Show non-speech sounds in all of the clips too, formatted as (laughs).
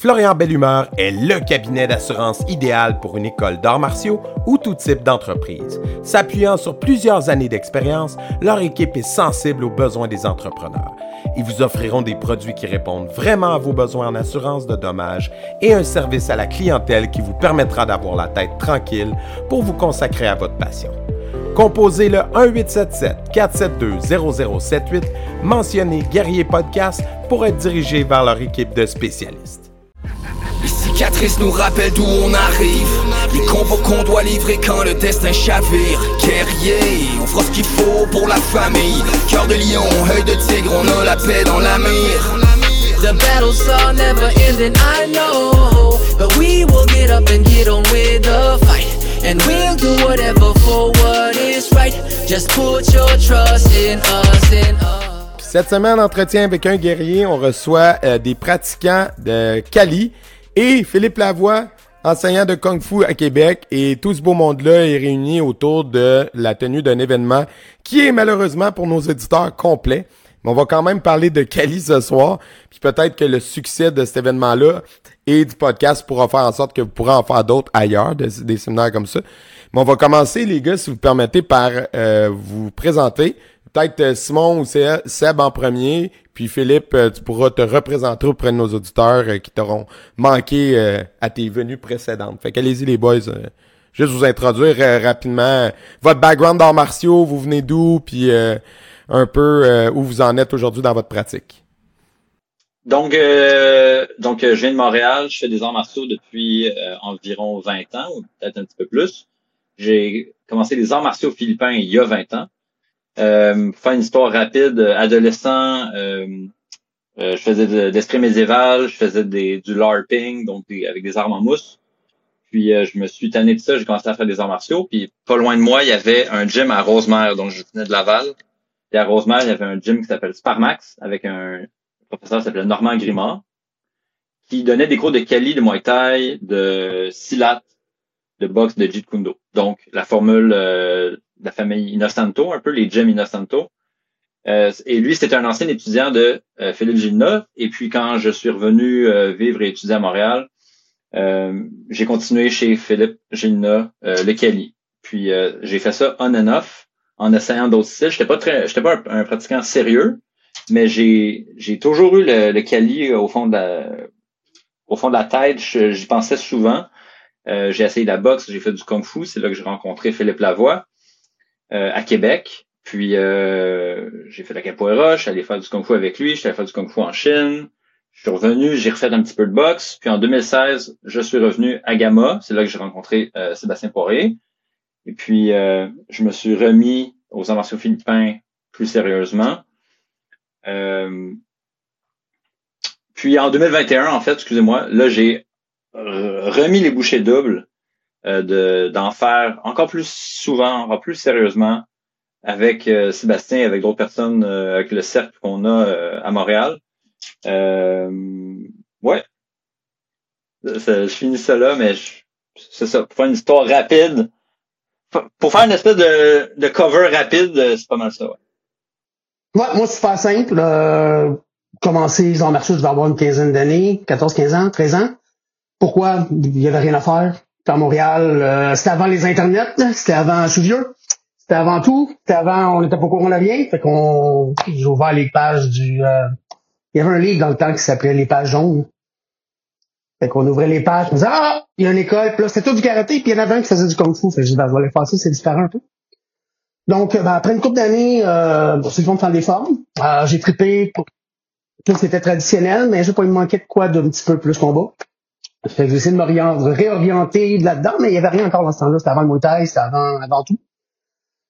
Florian Bellumeur est le cabinet d'assurance idéal pour une école d'arts martiaux ou tout type d'entreprise. S'appuyant sur plusieurs années d'expérience, leur équipe est sensible aux besoins des entrepreneurs. Ils vous offriront des produits qui répondent vraiment à vos besoins en assurance de dommages et un service à la clientèle qui vous permettra d'avoir la tête tranquille pour vous consacrer à votre passion. Composez le 1877-472-0078, mentionnez Guerrier Podcast pour être dirigé vers leur équipe de spécialistes. Cicatrices nous rappellent d'où on arrive. Les combats qu'on doit livrer quand le destin chavire. Guerrier, on fera ce qu'il faut pour la famille. Cœur de lion, œil de tigre, on a la paix dans la mire. The battles are never ending, I know. But we will get up and get on with the fight. And we'll do whatever for what is right. Just put your trust in us, in us. Cette semaine, entretien avec un guerrier, on reçoit euh, des pratiquants de Cali et Philippe Lavoie, enseignant de Kung Fu à Québec. Et tout ce beau monde-là est réuni autour de la tenue d'un événement qui est malheureusement pour nos éditeurs complet. Mais on va quand même parler de Cali ce soir. Puis peut-être que le succès de cet événement-là et du podcast pourra faire en sorte que vous pourrez en faire d'autres ailleurs, des, des séminaires comme ça. On va commencer, les gars, si vous permettez, par euh, vous présenter. Peut-être euh, Simon ou Seb en premier, puis Philippe, euh, tu pourras te représenter auprès de nos auditeurs euh, qui t'auront manqué à tes venues précédentes. Fait qu'allez-y les boys, juste vous introduire rapidement votre background d'arts martiaux, vous venez d'où, puis un peu où vous en êtes aujourd'hui dans votre pratique? Donc, donc je viens de Montréal, je fais des arts martiaux depuis environ 20 ans, ou peut-être un petit peu plus. J'ai commencé les arts martiaux philippins il y a 20 ans. Euh, faire une histoire rapide, euh, adolescent, euh, euh, je faisais de, d'esprit médiéval, je faisais des, du LARPing, donc avec des armes en mousse. Puis je me suis tanné de ça, j'ai commencé à faire des arts martiaux. Puis pas loin de moi, il y avait un gym à Rosemère, donc je venais de Laval. Et à Rosemère, il y avait un gym qui s'appelle Sparmax, avec un professeur qui s'appelait Normand Grimard, qui donnait des cours de Kali, de Muay Thai, de Silat, de boxe, de Jeet Kune Do. Donc, la formule la famille Innocento, un peu les Jim Innocento. Euh, et lui, c'était un ancien étudiant de euh, Philippe Gilna. Et puis, quand je suis revenu euh, vivre et étudier à Montréal, j'ai continué chez Philippe Gilna, le Cali. Puis, j'ai fait ça on and off, en essayant d'autres styles. J'étais pas très, j'étais pas un, pratiquant sérieux, mais j'ai, j'ai toujours eu le, le au fond de la, au fond de la tête. J'y pensais souvent. J'ai essayé la boxe, j'ai fait du kung fu. C'est là que j'ai rencontré Philippe Lavoie. Euh, à Québec. Puis euh, j'ai fait la capoeira, je suis allé faire du kung fu avec lui, je suis allé faire du kung fu en Chine. Je suis revenu, j'ai refait un petit peu de boxe. Puis en 2016, je suis revenu à Gamma. C'est là que j'ai rencontré euh, Sébastien Poirier. Et puis je me suis remis aux martiaux philippins plus sérieusement. puis en 2021, en fait, excusez-moi, là j'ai remis les bouchées doubles euh, d'en faire encore plus souvent, encore plus sérieusement avec euh, Sébastien, avec d'autres personnes, euh, avec le cercle qu'on a à Montréal. ouais. je finis ça là, mais c'est ça. Pour faire une histoire rapide, pour faire une espèce de, de cover rapide, c'est pas mal ça. Ouais. Ouais, moi, c'est pas simple. Euh, commencer arts martiaux, je vais avoir une quinzaine d'années, 14, 15 ans, 13 ans. Pourquoi? Il y avait rien à faire à Montréal, euh, c'était avant les internets, c'était avant vieux, c'était avant tout, c'était avant, on n'était pas au courant de rien, fait qu'on, j'ai ouvert les pages du, euh, il y avait un livre dans le temps qui s'appelait les pages jaunes. Fait qu'on ouvrait les pages, on disait, ah, il y a une école, puis là, c'était tout du karaté, puis il y en avait un qui faisait du kung fu. Fait que je dis, ben, je vais aller c'est différent un peu. Donc, ben, après une couple d'années, euh, c'est le fond de faire des formes. Euh, j'ai trippé pour tout ce qui était traditionnel, mais j'ai pas eu manqué de quoi d'un petit peu plus combat. Fait j'ai de me réorienter là-dedans, mais il y avait rien encore dans ce temps-là. C'était avant le Muay c'était avant, avant tout.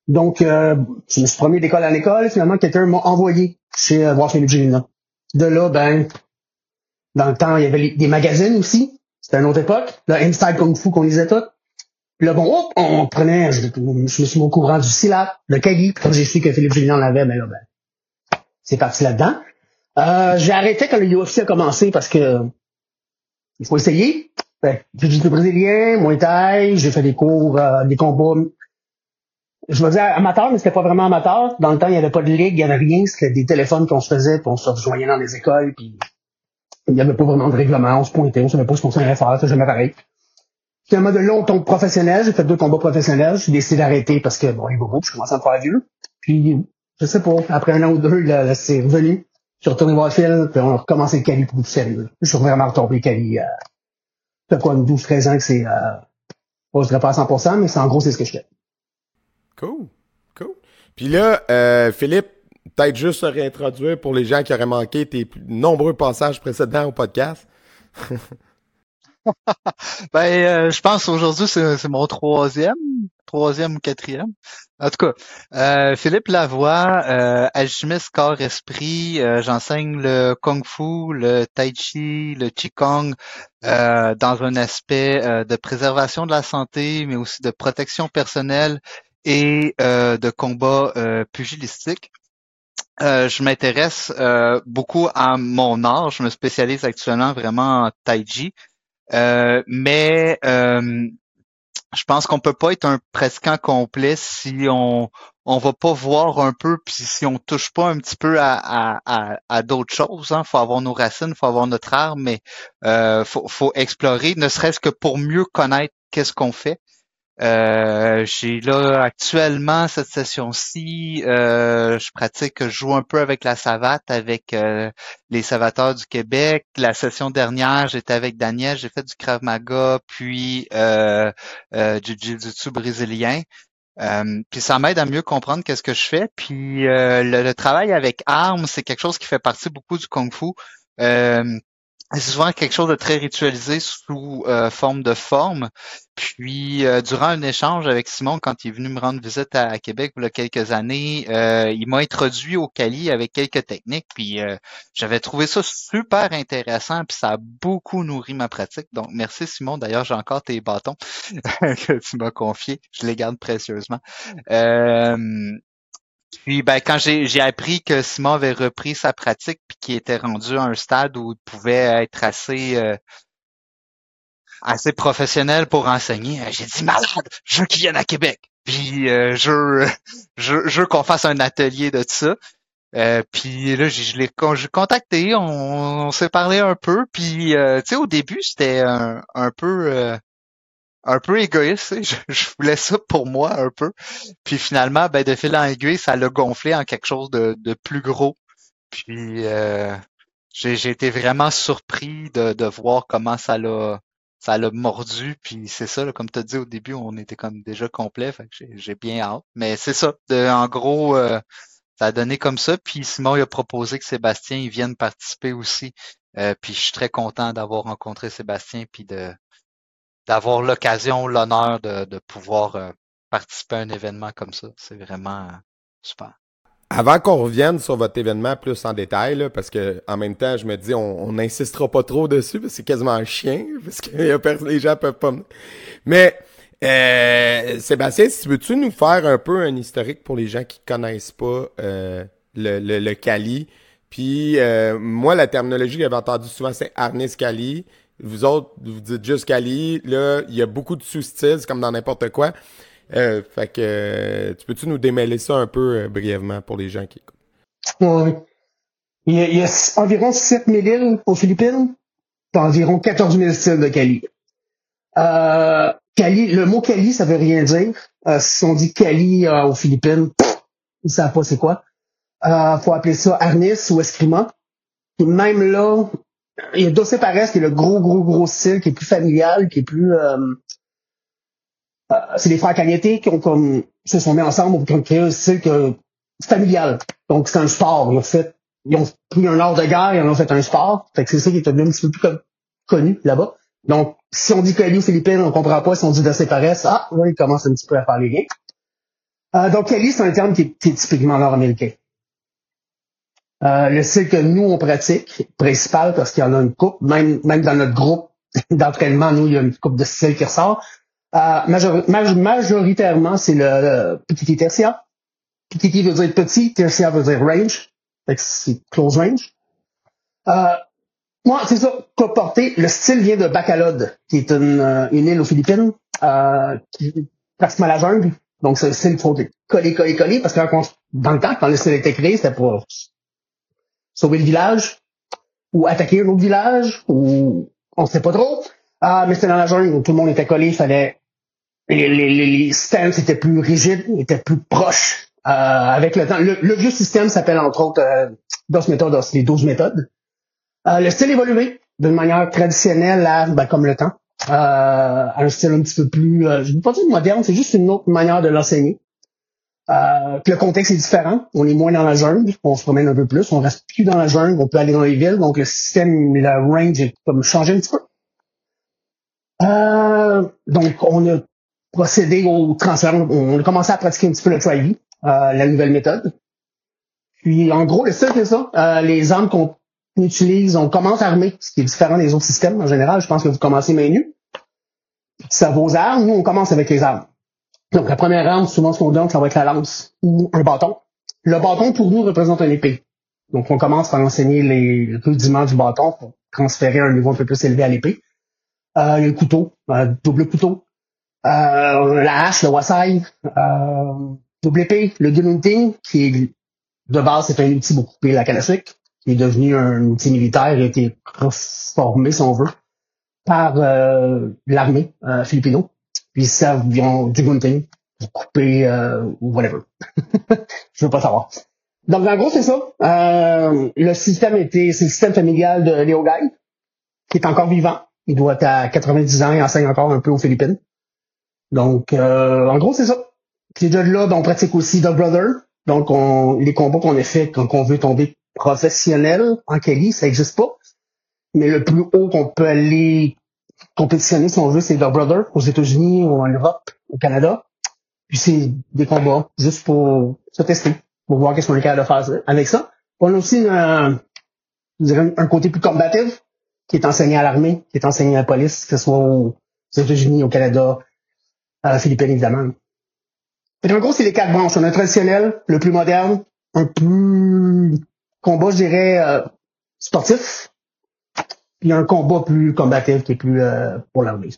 Donc, euh, je me suis promené d'école en école. Finalement, quelqu'un m'a envoyé chez euh, Washington De là, ben, dans le temps, il y avait des magazines aussi. C'était une autre époque. Là, Inside Kung Fu qu'on lisait tout. Puis là, bon, on prenait, je, me suis mis au courant du SILAP, le Kali. Comme j'ai su que Philippe Julien en avait, ben là, ben, c'est parti là-dedans. Euh, j'ai arrêté quand le UFC a commencé parce que il faut essayer. Ben, j'ai du brésilien, Muay Thai, j'ai fait des cours, euh, des combats. Je me disais amateur, mais c'était pas vraiment amateur. Dans le temps, il n'y avait pas de ligue, il n'y avait rien. C'était des téléphones qu'on se faisait, puis on se rejoignait dans les écoles, puis Il n'y avait pas vraiment de règlement, on se pointait, on savait pas ce qu'on s'en faire, c'est jamais pareil. Finalement, de là, on tombe professionnel, j'ai fait deux combats professionnels, j'ai décidé d'arrêter parce que, bon, les bobos, je commençais à me faire vieux. Puis, je sais pas, après un an ou deux, là, là, c'est revenu. Je suis retourné voir Phil, puis on a recommencé le Cali pour du sérieux. Je suis vraiment retombé Cali, euh, quoi, une 12-13 ans que c'est, euh, je dirais pas à 100%, mais c'est en gros, c'est ce que je fais. Cool. Cool. Puis là, euh, Philippe, peut-être juste se réintroduire pour les gens qui auraient manqué tes nombreux passages précédents au podcast. (laughs) (laughs) ben, euh, je pense aujourd'hui c'est, mon troisième, troisième ou quatrième. En tout cas, euh, Philippe Lavoie, euh, alchimiste corps esprit. euh, j'enseigne le kung fu, le tai chi, le qigong dans un aspect de préservation de la santé, mais aussi de protection personnelle et de combat pugilistique. Euh, je m'intéresse beaucoup à mon art. Je me spécialise actuellement vraiment en tai chi. Euh, mais euh, je pense qu'on peut pas être un pratiquant complet si on on va pas voir un peu puis si on touche pas un petit peu à, à, à, à d'autres choses. Hein. Faut avoir nos racines, faut avoir notre art, mais euh, faut, faut explorer, ne serait-ce que pour mieux connaître qu'est-ce qu'on fait. Euh, j'ai là actuellement cette session-ci, euh, je pratique, je joue un peu avec la savate, avec euh, les savateurs du Québec. La session dernière, j'étais avec Daniel, j'ai fait du Krav Maga, puis euh, euh, du Jiu-Jitsu brésilien. Euh, puis ça m'aide à mieux comprendre qu'est-ce que je fais. Puis euh, le, le travail avec armes, c'est quelque chose qui fait partie beaucoup du Kung Fu. Euh, c'est souvent quelque chose de très ritualisé sous euh, forme de forme. Puis, euh, durant un échange avec Simon, quand il est venu me rendre visite à, Québec il y a quelques années, euh, il m'a introduit au Cali avec quelques techniques. Puis, euh, j'avais trouvé ça super intéressant. Puis, ça a beaucoup nourri ma pratique. Donc, merci Simon. D'ailleurs, j'ai encore tes bâtons (laughs) que tu m'as confiés. Je les garde précieusement. Puis ben quand j'ai appris que Simon avait repris sa pratique puis qu'il était rendu à un stade où il pouvait être assez euh, assez professionnel pour enseigner, euh, j'ai dit malade, je veux qu'il vienne à Québec. Puis euh, je je, je veux qu'on fasse un atelier de ça. Euh, puis là, je, je l'ai contacté, on, on s'est parlé un peu, puis euh, tu sais, au début, c'était un, un peu euh, un peu égoïste, (laughs) je, je voulais ça pour moi un peu. Puis finalement, ben de fil en aiguille, ça l'a gonflé en quelque chose de, de plus gros. Puis euh, j'ai été vraiment surpris de, de voir comment ça l'a ça l'a mordu. Puis c'est ça, comme tu as dit au début, on était comme déjà complet, j'ai bien hâte. Mais c'est ça, de, en gros, euh, ça a donné comme ça. Puis Simon il a proposé que Sébastien il vienne participer aussi. Euh, puis je suis très content d'avoir rencontré Sébastien puis de d'avoir l'occasion, l'honneur de, de pouvoir euh, participer à un événement comme ça. C'est vraiment euh, super. Avant qu'on revienne sur votre événement plus en détail, là, parce que en même temps, je me dis, on n'insistera pas trop dessus, parce que c'est quasiment un chien, (laughs) parce que les gens peuvent pas. Mais euh, Sébastien, si tu veux-tu nous faire un peu un historique pour les gens qui connaissent pas euh, le, le, le Cali? Puis euh, moi, la terminologie que j'avais entendue souvent, c'est Arnis Cali. Vous autres, vous dites juste Cali. Là, il y a beaucoup de sous-styles, comme dans n'importe quoi. Euh, fait que euh, tu peux-tu nous démêler ça un peu euh, brièvement pour les gens qui écoutent? Ouais. Il y a, environ 7000 îles aux Philippines, t'as environ 14 000 styles de Cali. Euh, Cali, le mot Cali, ça veut rien dire. Si on dit Cali aux Philippines, pff, ils savent pas c'est quoi. Faut appeler ça Arnis ou Escrima. Puis même là, il y a Doce Pares qui est le gros, gros, gros style, qui est plus familial, qui est plus... euh, euh, c'est les frères Cagnetté qui ont comme se sont mis ensemble pour créer un style familial. Donc c'est un sport. Ils ont fait, ils ont pris un art de guerre, ils en ont fait un sport. Fait que c'est ça qui est un petit peu plus connu là-bas. Donc si on dit Cali Philippines, on comprend pas. Si on dit Doce Pares, ah là ils commencent un petit peu à faire les liens. Euh, donc Cali c'est un terme qui est, qui est typiquement nord-américain. Euh, le style que nous on pratique principal parce qu'il y en a une coupe, même même dans notre groupe (laughs) d'entraînement, nous il y a une coupe de styles qui ressort. Euh, majori- maj- majoritairement, c'est le, le petit tertia. Petit veut dire petit, tertia veut dire range. C'est close range. Euh, moi, c'est ça, porter. Le style vient de Bacolod, qui est une, euh, une île aux Philippines, euh, qui pratiquement la jungle. Donc, c'est un style qu'il faut coller, coller, coller, parce que quand dans le temps, quand le style était créé, c'était pour sauver le village. ou attaquer un autre village, ou on sait pas trop. Ah, mais c'était dans la jungle où tout le monde était collé, il fallait les, les, les, stances étaient plus rigides, étaient plus proches. Euh, avec le temps, le, le vieux système s'appelle entre autres euh, DOS méthodes, les 12 méthodes. Euh, le style évolué d'une manière traditionnelle à, ben, comme le temps, euh, à un style un petit peu plus, euh, je ne veux pas dire moderne, c'est juste une autre manière de l'enseigner. Euh, le contexte est différent. On est moins dans la jungle, on se promène un peu plus, on reste plus dans la jungle, on peut aller dans les villes, donc le système, la range est comme changé un petit peu. Euh, donc on a procédé au transfert, on a commencé à pratiquer un petit peu le try euh, la nouvelle méthode. Puis en gros, le style c'est ça. Euh, les armes qu'on utilise, on commence armé, ce qui est différent des autres systèmes en général. Je pense que vous commencez main nue. Ça vos armes, nous on commence avec les armes. Donc, la première arme, souvent, ce qu'on donne, ça va être la lance ou un bâton. Le bâton, pour nous, représente un épée. Donc, on commence par enseigner les rudiments du bâton pour transférer un niveau un peu plus élevé à l'épée. Euh, le couteau, euh, double couteau. Euh, la hache, le wasai, euh, double épée, le gununting, qui est, de base, c'est un outil beaucoup plus la classique, qui est devenu un outil militaire et a été reformé, si on veut, par euh, l'armée euh, ils servent du gunting pour couper euh, whatever. (laughs) je veux pas savoir. Donc en gros c'est ça. Euh, le système était c'est le système familial de Léo Guy, qui est encore vivant. Il doit être à 90 ans et enseigne encore un peu aux Philippines. Donc euh, en gros c'est ça. Puis de là, ben, on pratique aussi Dog Brother. Donc on, les combats qu'on a fait quand on veut tomber professionnel en Kelly, ça n'existe pas. Mais le plus haut qu'on peut aller compétitionner, si on veut, c'est Dog Brother aux États-Unis ou en Europe, au Canada. Puis c'est des combats juste pour se tester, pour voir qu'est-ce qu'on est capable de faire avec ça. On a aussi un, un côté plus combatif qui est enseigné à l'armée, qui est enseigné à la police, que ce soit aux États-Unis, au Canada, à la Philippines, évidemment. Et en gros, c'est les quatre branches. On a un traditionnel, le plus moderne, un plus combat, je dirais, euh, sportif, puis un combat plus combatif qui est plus euh, pour l'armée.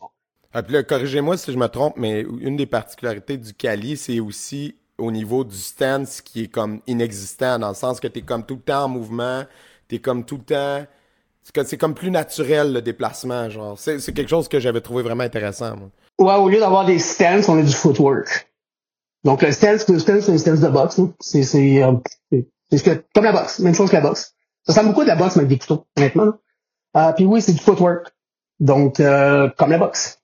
Ah, puis là, corrigez-moi si je me trompe, mais une des particularités du Kali, c'est aussi au niveau du stance qui est comme inexistant, dans le sens que tu es comme tout le temps en mouvement, tu es comme tout le temps... C'est comme plus naturel le déplacement, genre. C'est quelque chose que j'avais trouvé vraiment intéressant, moi. Ouais, au lieu d'avoir des stances, on a du footwork. Donc le stance, le stance, c'est une stance de boxe. C'est c'est euh, comme la boxe, même chose que la boxe. Ça ressemble beaucoup de la boxe, mais avec des couteaux, honnêtement. Euh, puis oui, c'est du footwork. Donc, euh, comme la boxe.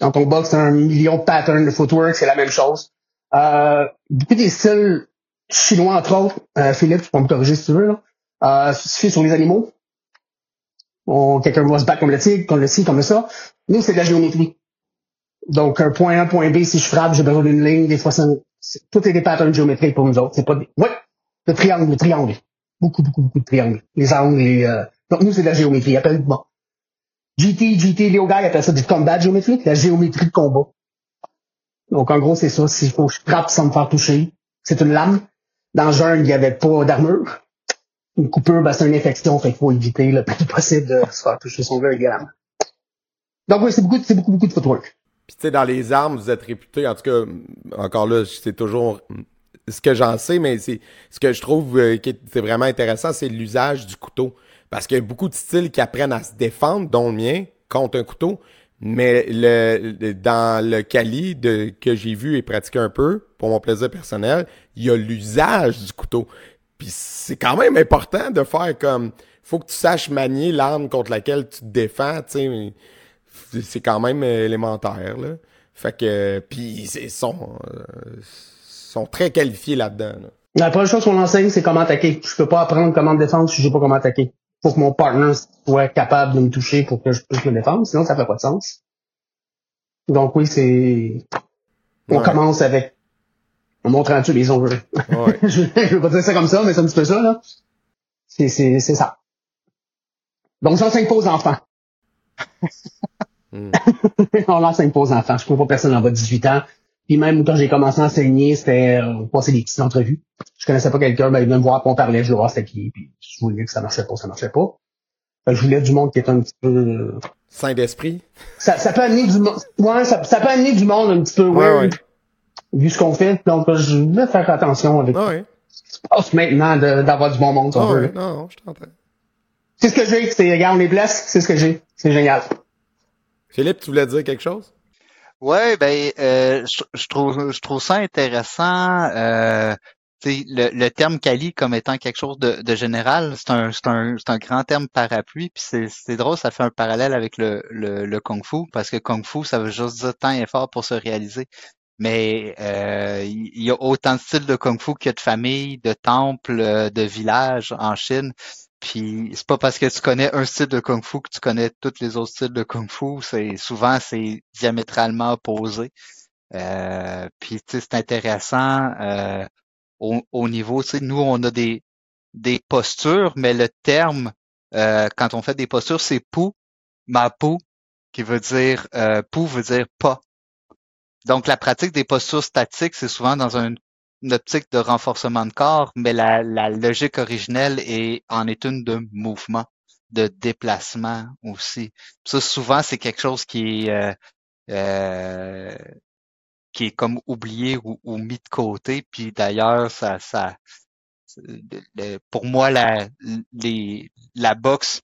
Quand on boxe, un million de patterns de footwork, c'est la même chose. Euh, beaucoup des styles chinois, entre autres, euh, Philippe, tu peux me corriger si tu veux, là, euh, sur les animaux. Quelqu'un va se battre comme le tigre, comme le ci, comme ça. Nous, c'est de la géométrie. Donc, un point A, point B, si je frappe, j'ai besoin d'une ligne. Des fois, ça, tout est des patterns géométriques pour nous autres. C'est pas des... Ouais, le triangle, le triangle. Beaucoup, beaucoup, beaucoup de triangles. Les angles, les... Euh... Donc, nous, c'est de la géométrie. Appelle, bon. GT, GT, Léo Guy appelle ça du combat géométrique, la géométrie de combat. Donc, en gros, c'est ça. S'il faut que je frappe sans me faire toucher, c'est une lame. Dans le jungle, il n'y avait pas d'armure. Une coupure, ben, c'est une infection, fait qu'il faut éviter le plus possible de se faire toucher son gars avec la lame. Donc, oui, c'est beaucoup, c'est beaucoup, beaucoup de footwork. Puis tu sais, dans les armes, vous êtes réputé, en tout cas, encore là, c'est toujours ce que j'en sais, mais c'est ce que je trouve euh, qui vraiment intéressant, c'est l'usage du couteau. Parce qu'il y a beaucoup de styles qui apprennent à se défendre, dont le mien, contre un couteau. Mais le, dans le Kali de, que j'ai vu et pratiqué un peu, pour mon plaisir personnel, il y a l'usage du couteau. Puis c'est quand même important de faire comme... faut que tu saches manier l'arme contre laquelle tu te défends, tu sais c'est quand même élémentaire là. Fait que puis ils sont euh, sont très qualifiés là-dedans. La première chose qu'on enseigne, c'est comment attaquer. Je peux pas apprendre comment me défendre si je sais pas comment attaquer. Faut que mon partner soit capable de me toucher pour que je puisse me défendre, sinon ça fait pas de sens. Donc oui, c'est on commence avec on montre un dessus les ongles. Ouais. je, (laughs) je veux pas dire ça comme ça, mais c'est un petit peu ça là. C'est c'est c'est ça. Donc j'enseigne pas aux enfants. (laughs) Mm. (laughs) on l'enseigne pas aux enfants. Je comprends pas personne en bas de 18 ans. Puis même quand j'ai commencé à enseigner, c'était euh, passer des petites entrevues. Je connaissais pas quelqu'un, ben, il venait me voir, qu'on parlait, je voir c'était qui, puis je voulais que ça marchait pas, ça marchait pas. Fait je voulais du monde qui est un petit peu... Euh, Saint d'esprit. Ça, ça peut amener du monde... Ouais, ça, ça, peut amener du monde un petit peu ouais, weird, vu ce qu'on fait. Donc, je vais faire attention avec ouais. ce qui se passe maintenant d'avoir du bon monde, si on ouais, veut. Non, non, je t'entends. C'est ce que j'ai. C'est, regarde, on les blesse, c'est ce que j'ai. C'est génial. Philippe, tu voulais dire quelque chose? Ouais, ben, euh, je, trouve, je trouve ça intéressant. Euh, le, le terme Kali comme étant quelque chose de, général, c'est un, un, un grand terme parapluie, puis c'est, drôle, ça fait un parallèle avec le, le, le Kung Fu, parce que Kung Fu, ça veut juste dire temps et effort pour se réaliser. Mais euh, il y a autant de styles de Kung Fu qu'il y a de familles, de temples, euh, de villages en Chine. Puis c'est pas parce que tu connais un style de kung fu que tu connais tous les autres styles de kung fu. C'est souvent c'est diamétralement opposé. Euh, puis c'est intéressant euh, au, au, niveau, nous on a des des postures, mais le terme euh, quand on fait des postures, c'est pou, ma pou, qui veut dire euh, pou veut dire pas. Donc la pratique des postures statiques, c'est souvent dans un optique de renforcement de corps, mais la, la logique originelle est, en est une de mouvement, de déplacement aussi. Ça, souvent, c'est quelque chose qui est, euh, euh, qui est comme oublié ou, ou, mis de côté. Puis d'ailleurs, ça, ça, pour moi, la, les, la boxe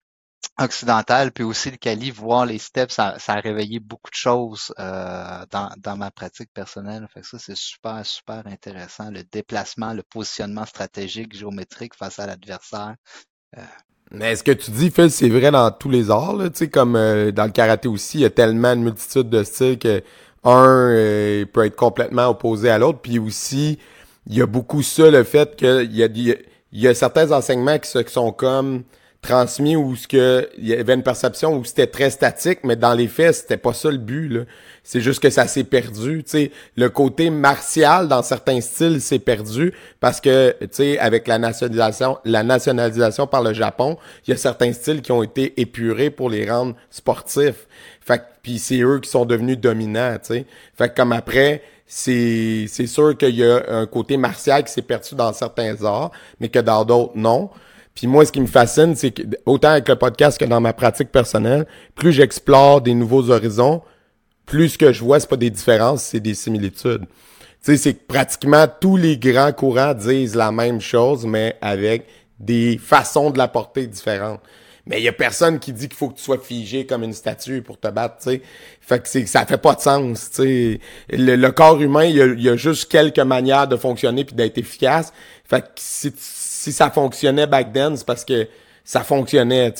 occidentale, puis aussi le Cali, voir les steps, ça, ça a réveillé beaucoup de choses euh, dans, dans ma pratique personnelle. Fait que ça, c'est super, super intéressant. Le déplacement, le positionnement stratégique, géométrique face à l'adversaire. Euh... Mais ce que tu dis, Phil, c'est vrai dans tous les arts, là, comme euh, dans le karaté aussi, il y a tellement de multitudes de styles que un euh, peut être complètement opposé à l'autre, puis aussi, il y a beaucoup ça, le fait qu'il y a, il y a certains enseignements qui, qui sont comme transmis où ce que il y avait une perception où c'était très statique mais dans les faits c'était pas ça le but c'est juste que ça s'est perdu tu sais. Le côté martial dans certains styles s'est perdu parce que tu sais avec la nationalisation la nationalisation par le Japon il y a certains styles qui ont été épurés pour les rendre sportifs. Fait puis c'est eux qui sont devenus dominants tu sais. Fait que comme après c'est sûr qu'il y a un côté martial qui s'est perdu dans certains arts mais que dans d'autres non puis moi, ce qui me fascine, c'est que autant avec le podcast que dans ma pratique personnelle, plus j'explore des nouveaux horizons, plus ce que je vois, c'est pas des différences, c'est des similitudes. Tu sais, c'est que pratiquement tous les grands courants disent la même chose, mais avec des façons de la porter différentes. Mais il y a personne qui dit qu'il faut que tu sois figé comme une statue pour te battre, tu sais. Fait que c'est, ça fait pas de sens, tu sais. Le, corps humain, il y, a, a, juste quelques manières de fonctionner puis d'être efficace. Fait que si tu si ça fonctionnait back then, c'est parce que ça fonctionnait.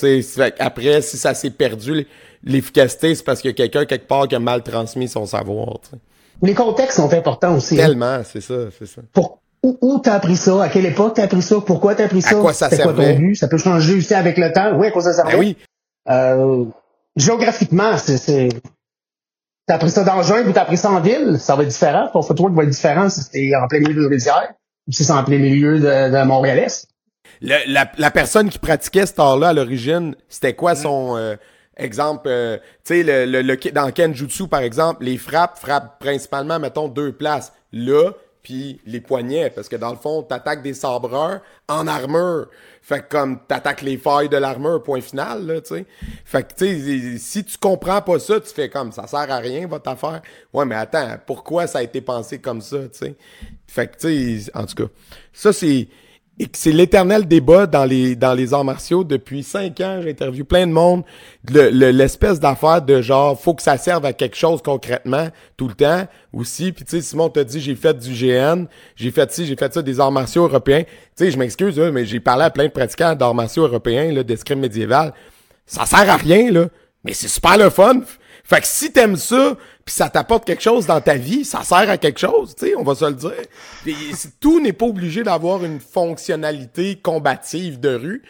Après, si ça s'est perdu, l'efficacité, c'est parce a quelqu'un quelque part qui a mal transmis son savoir, Les contextes sont importants aussi. Hein. Tellement, c'est ça, c'est ça. Pour, où, où t'as appris ça? À quelle époque t'as appris ça? Pourquoi t'as appris ça? À quoi ça servait? Quoi ton but? Ça peut changer aussi avec le temps. Oui, à quoi ça servait? Ben oui. Euh, géographiquement, c'est, T'as appris ça dans le jungle ou t'as appris ça en ville? Ça va être différent. Ton photo va être différent si c'était en plein milieu de rivière c'est en plein milieu de, de Montréal-Est? La, la, personne qui pratiquait cet art-là à l'origine, c'était quoi son euh, exemple? Euh, tu sais, le, le, le, dans Kenjutsu, par exemple, les frappes frappent principalement, mettons, deux places. Là, puis les poignets, parce que dans le fond, t'attaques des sabreurs en armure. Fait que comme t'attaques les failles de l'armure, point final, là, tu sais. Fait que, tu sais, si tu comprends pas ça, tu fais comme, ça sert à rien, votre affaire. Ouais, mais attends, pourquoi ça a été pensé comme ça, tu sais? Fait que, tu sais, en tout cas, ça, c'est c'est l'éternel débat dans les dans les arts martiaux depuis cinq ans. J'interviewe plein de monde. L'espèce d'affaire de genre, faut que ça serve à quelque chose concrètement tout le temps aussi. Puis tu sais, Simon t'a dit, j'ai fait du GN, j'ai fait ci, j'ai fait ça des arts martiaux européens. Tu sais, je m'excuse, mais j'ai parlé à plein de pratiquants d'arts martiaux européens, là, d'escrime médiéval. Ça sert à rien, là. Mais c'est super le fun. Fait que si t'aimes ça, puis ça t'apporte quelque chose dans ta vie, ça sert à quelque chose, tu sais, on va se le dire. Pis, tout n'est pas obligé d'avoir une fonctionnalité combative de rue.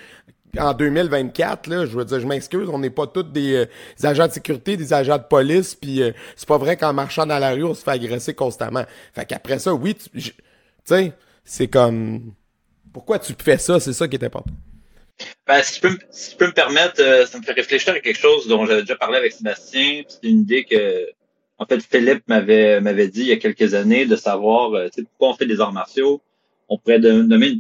En 2024, là, je veux dire, je m'excuse, on n'est pas tous des, euh, agents de sécurité, des agents de police, puis euh, c'est pas vrai qu'en marchant dans la rue, on se fait agresser constamment. Fait qu'après ça, oui, tu sais, c'est comme... Pourquoi tu fais ça? C'est ça qui est important. Ben, si, je peux, si peux me permettre, euh, ça me fait réfléchir à quelque chose dont j'avais déjà parlé avec Sébastien. C'est une idée que, en fait, Philippe m'avait m'avait dit il y a quelques années de savoir euh, pourquoi on fait des arts martiaux. On pourrait nommer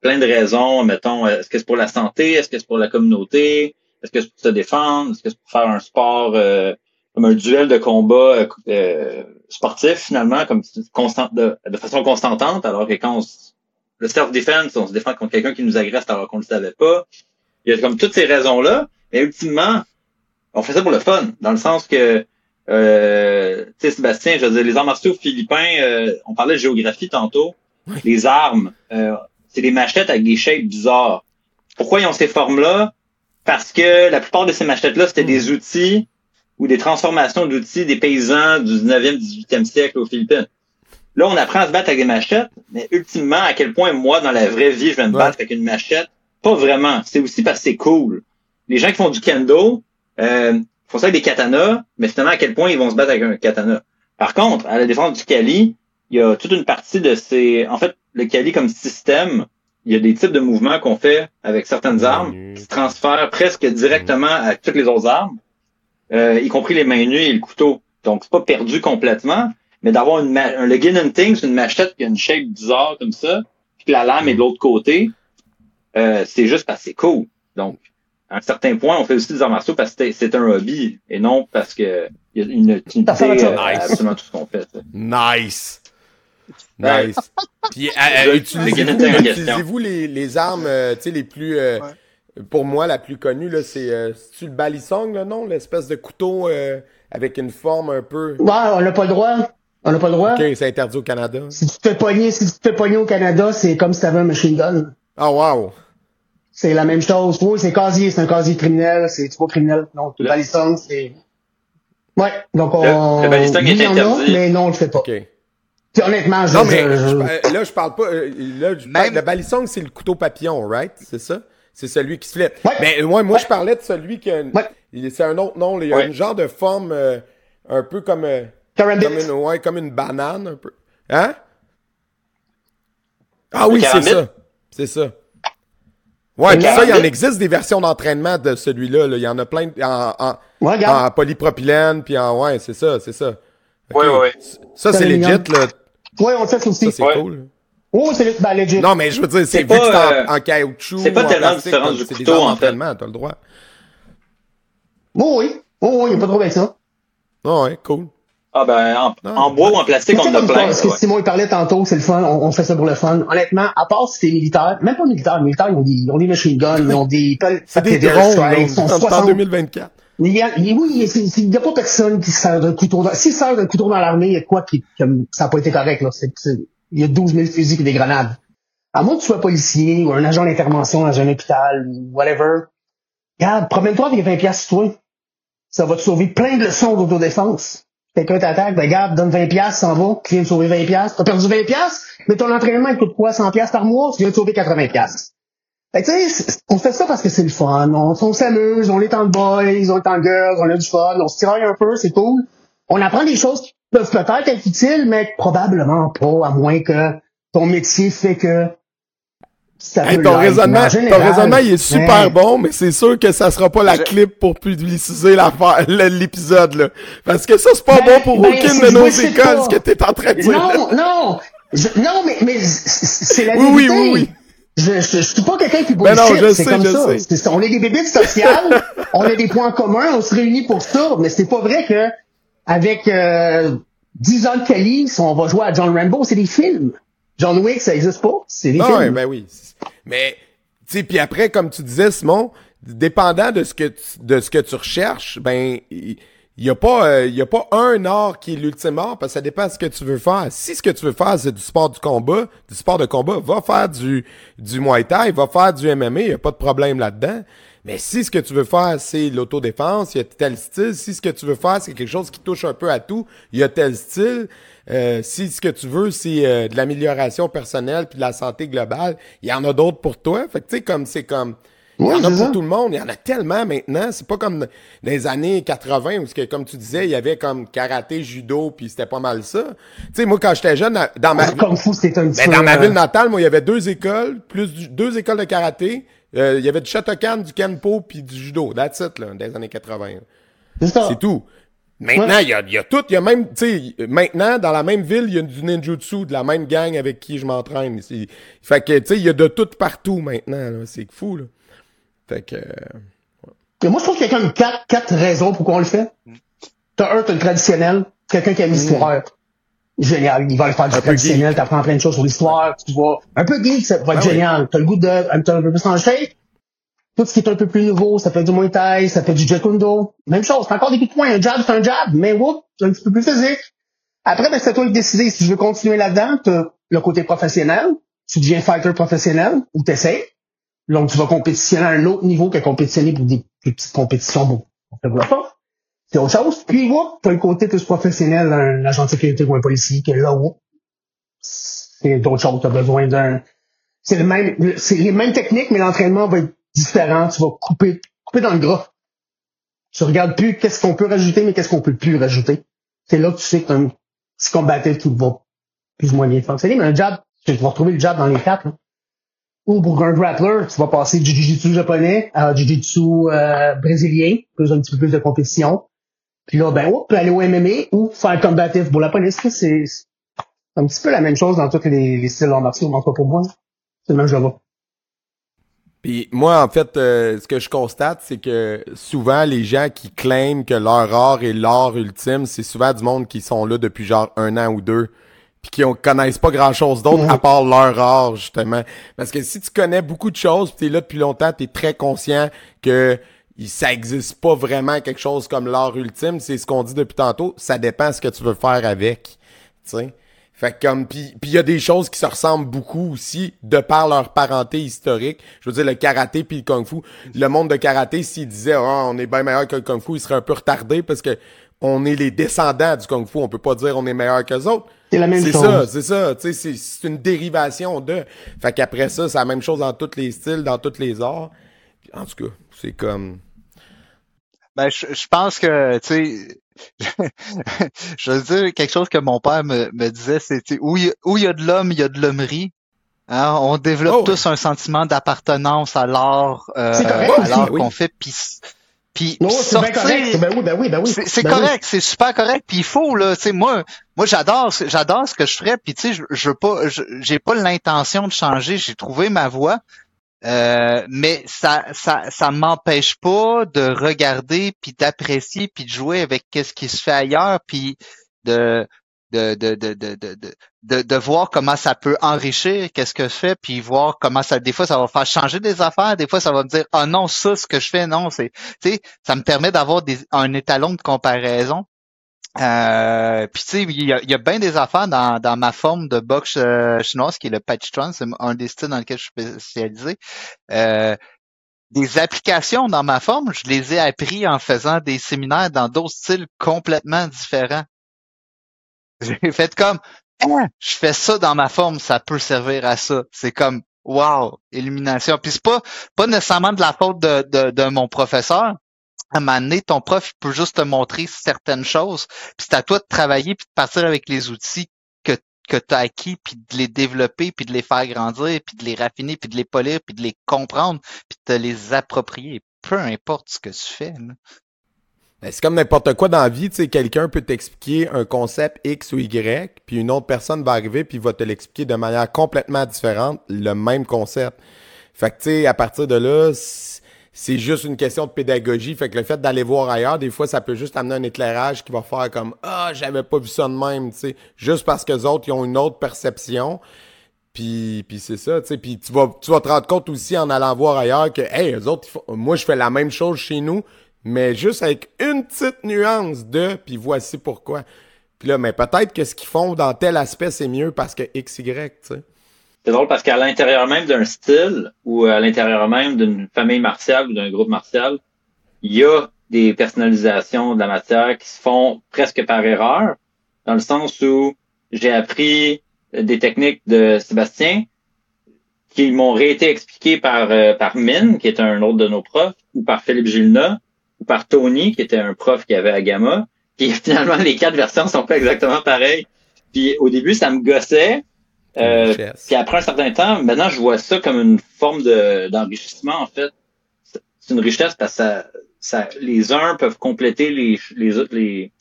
plein de raisons. Mettons, est-ce que c'est pour la santé? Est-ce que c'est pour la communauté? Est-ce que c'est pour se défendre? Est-ce que c'est pour faire un sport euh, comme un duel de combat sportif finalement, comme constant, de, de façon constantante, alors que quand on le self-defense, on se défend contre quelqu'un qui nous agresse alors qu'on ne le savait pas. Il y a comme toutes ces raisons-là, mais ultimement, on fait ça pour le fun, dans le sens que, euh, tu sais, Sébastien, je veux dire, les arts martiaux philippins, euh, on parlait de géographie tantôt, les armes, euh, c'est des machettes avec des shapes bizarres. Pourquoi ils ont ces formes-là? Parce que la plupart de ces machettes-là, c'était des outils ou des transformations d'outils des paysans du 19e, 18e siècle aux Philippines. Là, on apprend à se battre avec des machettes, mais ultimement, à quel point moi, dans la vraie vie, je vais me Ouais. battre avec une machette? Pas vraiment. C'est aussi parce que c'est cool. Les gens qui font du kendo, euh, font ça avec des katanas, mais finalement, à quel point ils vont se battre avec un katana? Par contre, à la défense du Kali, il y a toute une partie de ces... En fait, le Kali comme système, il y a des types de mouvements qu'on fait avec certaines armes qui se transfèrent presque directement à toutes les autres armes, euh, y compris les mains nues et le couteau. Donc, c'est pas perdu complètement, mais d'avoir une ma- un le Ginning Thing, c'est une machette qui a une shape bizarre comme ça, puis que la lame est de l'autre côté, euh, c'est juste parce que c'est cool. Donc, à un certain point, on fait aussi des arts martiaux parce que c'est- un hobby et non parce que il y a une utilité fait euh, à Nice. absolument tout ce qu'on fait. Nice. Nice. Puis, euh, euh, utilisez-vous, les, les armes, euh, tu sais, les plus, euh, pour moi, la plus connue, là, c'est, euh, c'est-tu le balisong, là, non? L'espèce de couteau, euh, avec une forme un peu... Ouais, on n'a pas le droit. On n'a pas le droit. Ok, c'est interdit au Canada. Si tu te fais pogner, si tu te fais pogner au Canada, c'est comme si t'avais un machine gun. Ah, wow. C'est la même chose. Oui, c'est casier, c'est un casier criminel, c'est tu pas criminel. Donc, le balisong, c'est... Ouais, donc on... Le- le est a, interdit. mais non, on le fait pas. Ok. Puis honnêtement, je... Non, mais je- euh, là, je parle pas. euh, là, je parle- Même- le balisong, c'est le couteau papillon, right? C'est ça? C'est celui qui se flippe. Ouais. Mais moi, moi Ouais. je parlais de celui qui a une- C'est un autre nom. Il y a Ouais. une genre de forme euh, un peu comme, euh, comme, une, ouais, comme une banane, un peu. Hein? Ah oui, c'est ça. C'est ça. Ouais, puis ça, il y en existe des versions d'entraînement de celui-là. là. Il y en a plein de- en, en, Ouais, regarde. en polypropylène, puis en. Ouais, c'est ça, c'est ça. Ok. Ouais, ouais, ouais. Ça, c'est legit, là. Ouais, on le fait ça aussi. Ça, c'est Ouais. cool. Oh, c'est le- ben, legit. Non, mais je veux dire, c'est vu que c'est en, en caoutchouc. c'est pas tellement différent du couteau, en fait. t'as le droit. Oh, oui. Oh, oui, il n'y a pas de problème avec ça. Ah ouais, cool. Ah ben, en, bois ou en plastique, on en a plein. ce que ouais. Simon il parlait tantôt, c'est le fun, on, on fait ça pour le fun. Honnêtement, à part si t'es militaire, même pas militaire, les militaires, ils ont des, ils ont des machine guns, ils ont des (laughs) C'est des drones, ils sont en temps 60. 2024. Il y a, il- oui, il n'y a pas personne qui se sert d'un couteau. Dans, s'il se sert d'un couteau dans l'armée, il y a quoi qui, comme, ça n'a pas été correct, là. Il y a 12 000 fusils et des grenades. À moins que tu sois policier ou un agent d'intervention dans un hôpital ou whatever. Regarde, promène-toi avec 20 piastres toi. Ça va te sauver plein de leçons d'autodéfense. Quelqu'un t'attaque, ben regarde, donne 20 piastres, s'en va, tu viens de sauver 20 piastres. T'as perdu 20 piastres, mais ton entraînement, coûte quoi? 100 piastres par mois, tu viens de sauver 80 piastres. Fait que, tu sais, on fait ça parce que c'est le fun. On, on s'amuse, on est en boys, on est en girls, on a du fun, on se tiraille un peu, c'est cool. On apprend des choses qui peuvent peut-être être utiles, mais probablement pas, à moins que ton métier fait que ça Hey, ton raisonnement, en ton raisonnement, il est super bon, mais c'est sûr que ça sera pas la Je- clip pour publiciser l'épisode, là. Parce que ça, c'est pas Ben, bon pour ben, aucune de nos écoles, pas. ce que t'es en train de dire. Non, non, je- non, mais, mais c'est la Oui, oui, vérité. oui, oui. Je, je, je suis pas quelqu'un qui Ben non, bullshit, je c'est sais, comme je ça. sais. C'est- on est des bébites sociales, (laughs) on a des points communs, on se réunit pour ça, mais c'est pas vrai que avec euh, 10 ans de calice, on va jouer à John Rambo, c'est des films. John Wick, ça existe pas, c'est des Ah films. ouais, ben oui. Mais, tu sais, puis après, comme tu disais, Simon, dépendant de ce que tu, de ce que tu recherches, ben, il il y a pas, euh, y a pas un art qui est l'ultime art, parce que ça dépend de ce que tu veux faire. Si ce que tu veux faire, c'est du sport du combat, du sport de combat, va faire du, du Muay Thai, va faire du MMA, il y a pas de problème là-dedans. Mais si ce que tu veux faire, c'est l'autodéfense, il y a tel style. Si ce que tu veux faire, c'est quelque chose qui touche un peu à tout, il y a tel style. Euh, si ce que tu veux, c'est euh, de l'amélioration personnelle puis de la santé globale, il y en a d'autres pour toi. Fait que tu sais, comme c'est comme. Il y en a pour tout le monde. Il y en a tellement maintenant. C'est pas comme dans les années 80 où, que, comme tu disais, il y avait comme karaté, judo, puis c'était pas mal ça. Tu sais, moi, quand j'étais jeune, dans ma, fou, c'était un ben, dans ma euh, ville natale, moi, il y avait deux écoles, plus du- deux écoles de karaté. Euh, il y avait du Shotokan, du Kenpo, puis du judo. That's it, là, des années 80. c'est tout. Maintenant, il y, a, y a tout. Il y a même, tu sais, maintenant, dans la même ville, il y a du ninjutsu de la même gang avec qui je m'entraîne. Fait que, tu sais, il y a de tout partout maintenant. là. C'est fou, là. Fait que... euh, moi, je trouve qu'il y a comme quatre, quatre raisons pourquoi on le fait. T'as un, t'as le traditionnel. Quelqu'un qui aime l'histoire. Génial. Il va le faire du traditionnel. T'apprends plein de choses sur l'histoire. Tu vois. Un peu geek, ça va être Ah oui. génial. T'as le goût de, t'as un peu plus en shape. tout ce qui est un peu plus nouveau, ça fait du Muay Thai, ça fait du Jet Kundo. Même chose, c'est encore des coups de poing. Un jab, c'est un jab, mais whoop, c'est un petit peu plus physique. Après, ben, c'est à toi de décider si je veux continuer là-dedans. T'as le côté professionnel. Tu deviens fighter professionnel ou t'essayes. Donc, tu vas compétitionner à un autre niveau que compétitionner pour des, des petites compétitions. Bon, on ne voit pas. C'est autre chose. Puis, whoop, t'as le côté plus professionnel, un agent de sécurité ou un policier, que là, whoop, c'est d'autres choses. T'as besoin d'un... C'est le même, c'est les mêmes techniques, mais l'entraînement va être différent. Tu vas couper, couper dans le gras. Tu regardes plus qu'est-ce qu'on peut rajouter, mais qu'est-ce qu'on peut plus rajouter. C'est là que tu sais que t'as un petit combattant qui va plus ou moins bien fonctionner. Mais un jab, tu vas retrouver le jab dans les quatre. Ou pour un grappler, tu vas passer du jiu-jitsu japonais à du jiu-jitsu euh, brésilien, plus un petit peu plus de compétition. Puis là, ben, peux aller au MMA ou faire combatif pour la police. C'est un petit peu la même chose dans tous les, les styles en martiaux, en tout cas pour moi. C'est le même jeu Puis moi, en fait, euh, ce que je constate, c'est que souvent, les gens qui claiment que leur art est l'art ultime, c'est souvent du monde qui sont là depuis genre un an ou deux puis qui connaissent pas grand chose d'autre à part leur art justement parce que si tu connais beaucoup de choses tu es là depuis longtemps tu es très conscient que ça existe pas vraiment quelque chose comme l'art ultime c'est ce qu'on dit depuis tantôt ça dépend de ce que tu veux faire avec tu sais fait que comme puis il y a des choses qui se ressemblent beaucoup aussi de par leur parenté historique. Je veux dire le karaté puis le kung-fu. Le monde de karaté s'il disait oh, on est bien meilleur que le kung-fu, il serait un peu retardé parce que on est les descendants du kung-fu, on peut pas dire on est meilleur que autres. C'est la même C'est chose. ça, c'est ça, tu sais c'est une dérivation de. Fait qu'après ça, c'est la même chose dans tous les styles, dans tous les arts. En tout cas, c'est comme Ben, je, je pense que, tu sais, (laughs) je veux dire quelque chose que mon père me, me disait, c'est où il y y a de l'homme, il y a de l'hommerie. Hein, on développe Oh, tous un sentiment d'appartenance à l'art, euh, C'est à l'art oui. qu'on fait, puis puis c'est sortir- correct. Ben oui, ben oui, ben oui. c'est c'est Ben oui. correct, c'est super correct. Puis il faut là, tu sais, moi, moi j'adore, j'adore ce que je ferais. Puis tu sais, je, je veux pas, j'ai pas l'intention de changer. J'ai trouvé ma voie, Euh, mais ça, ça, ça m'empêche pas de regarder, puis d'apprécier, puis de jouer avec qu'est-ce qui se fait ailleurs, puis de de, de, de, de, de, de, voir comment ça peut enrichir, qu'est-ce que je fais, puis voir comment ça, des fois, ça va faire changer des affaires, des fois, ça va me dire, ah non, ça, ce que je fais, non, c'est, tu sais, ça me permet d'avoir des, un étalon de comparaison. Euh, puis tu sais, il y a, y a bien des affaires dans, dans ma forme de boxe euh, chinoise qui est le Patchtron, c'est un des styles dans lequel je suis spécialisé. Euh, des applications dans ma forme, je les ai appris en faisant des séminaires dans d'autres styles complètement différents. (laughs) J'ai fait comme, Ah, je fais ça dans ma forme, ça peut servir à ça. C'est comme, wow, illumination. Puis c'est pas, pas nécessairement de la faute de, de, de mon professeur. À un moment donné, ton prof peut juste te montrer certaines choses. Puis c'est à toi de travailler puis de partir avec les outils que, que tu as acquis, puis de les développer, puis de les faire grandir, puis de les raffiner, puis de les polir, puis de les comprendre, puis de te les approprier. Peu importe ce que tu fais. là. Ben, c'est comme n'importe quoi dans la vie, tu sais, quelqu'un peut t'expliquer un concept X ou Y, puis une autre personne va arriver puis va te l'expliquer de manière complètement différente, le même concept. Fait que tu sais, à partir de là, c'est juste une question de pédagogie. Fait que le fait d'aller voir ailleurs, des fois, ça peut juste amener un éclairage qui va faire comme Ah, j'avais pas vu ça de même, tu sais. Juste parce que les autres, ils ont une autre perception. Puis, puis c'est ça, tu sais. Puis tu vas, tu vas te rendre compte aussi en allant voir ailleurs que, hey, eux autres, font- moi, je fais la même chose chez nous, mais juste avec une petite nuance de, puis voici pourquoi. Puis là, mais peut-être que ce qu'ils font dans tel aspect, c'est mieux parce que X, Y, tu sais. C'est drôle parce qu'à l'intérieur même d'un style ou à l'intérieur même d'une famille martiale ou d'un groupe martial, il y a des personnalisations de la matière qui se font presque par erreur, dans le sens où j'ai appris des techniques de Sébastien qui m'ont été expliquées par, euh, par Min, qui est un autre de nos profs, ou par Philippe Gilna, ou par Tony, qui était un prof qui avait à Gamma. Puis (laughs) finalement, les quatre versions sont pas exactement pareilles. Puis au début, ça me gossait. Euh, puis après un certain temps, maintenant, je vois ça comme une forme de, d'enrichissement, en fait. C'est une richesse parce que ça, ça, les uns peuvent compléter les, les, autres- les,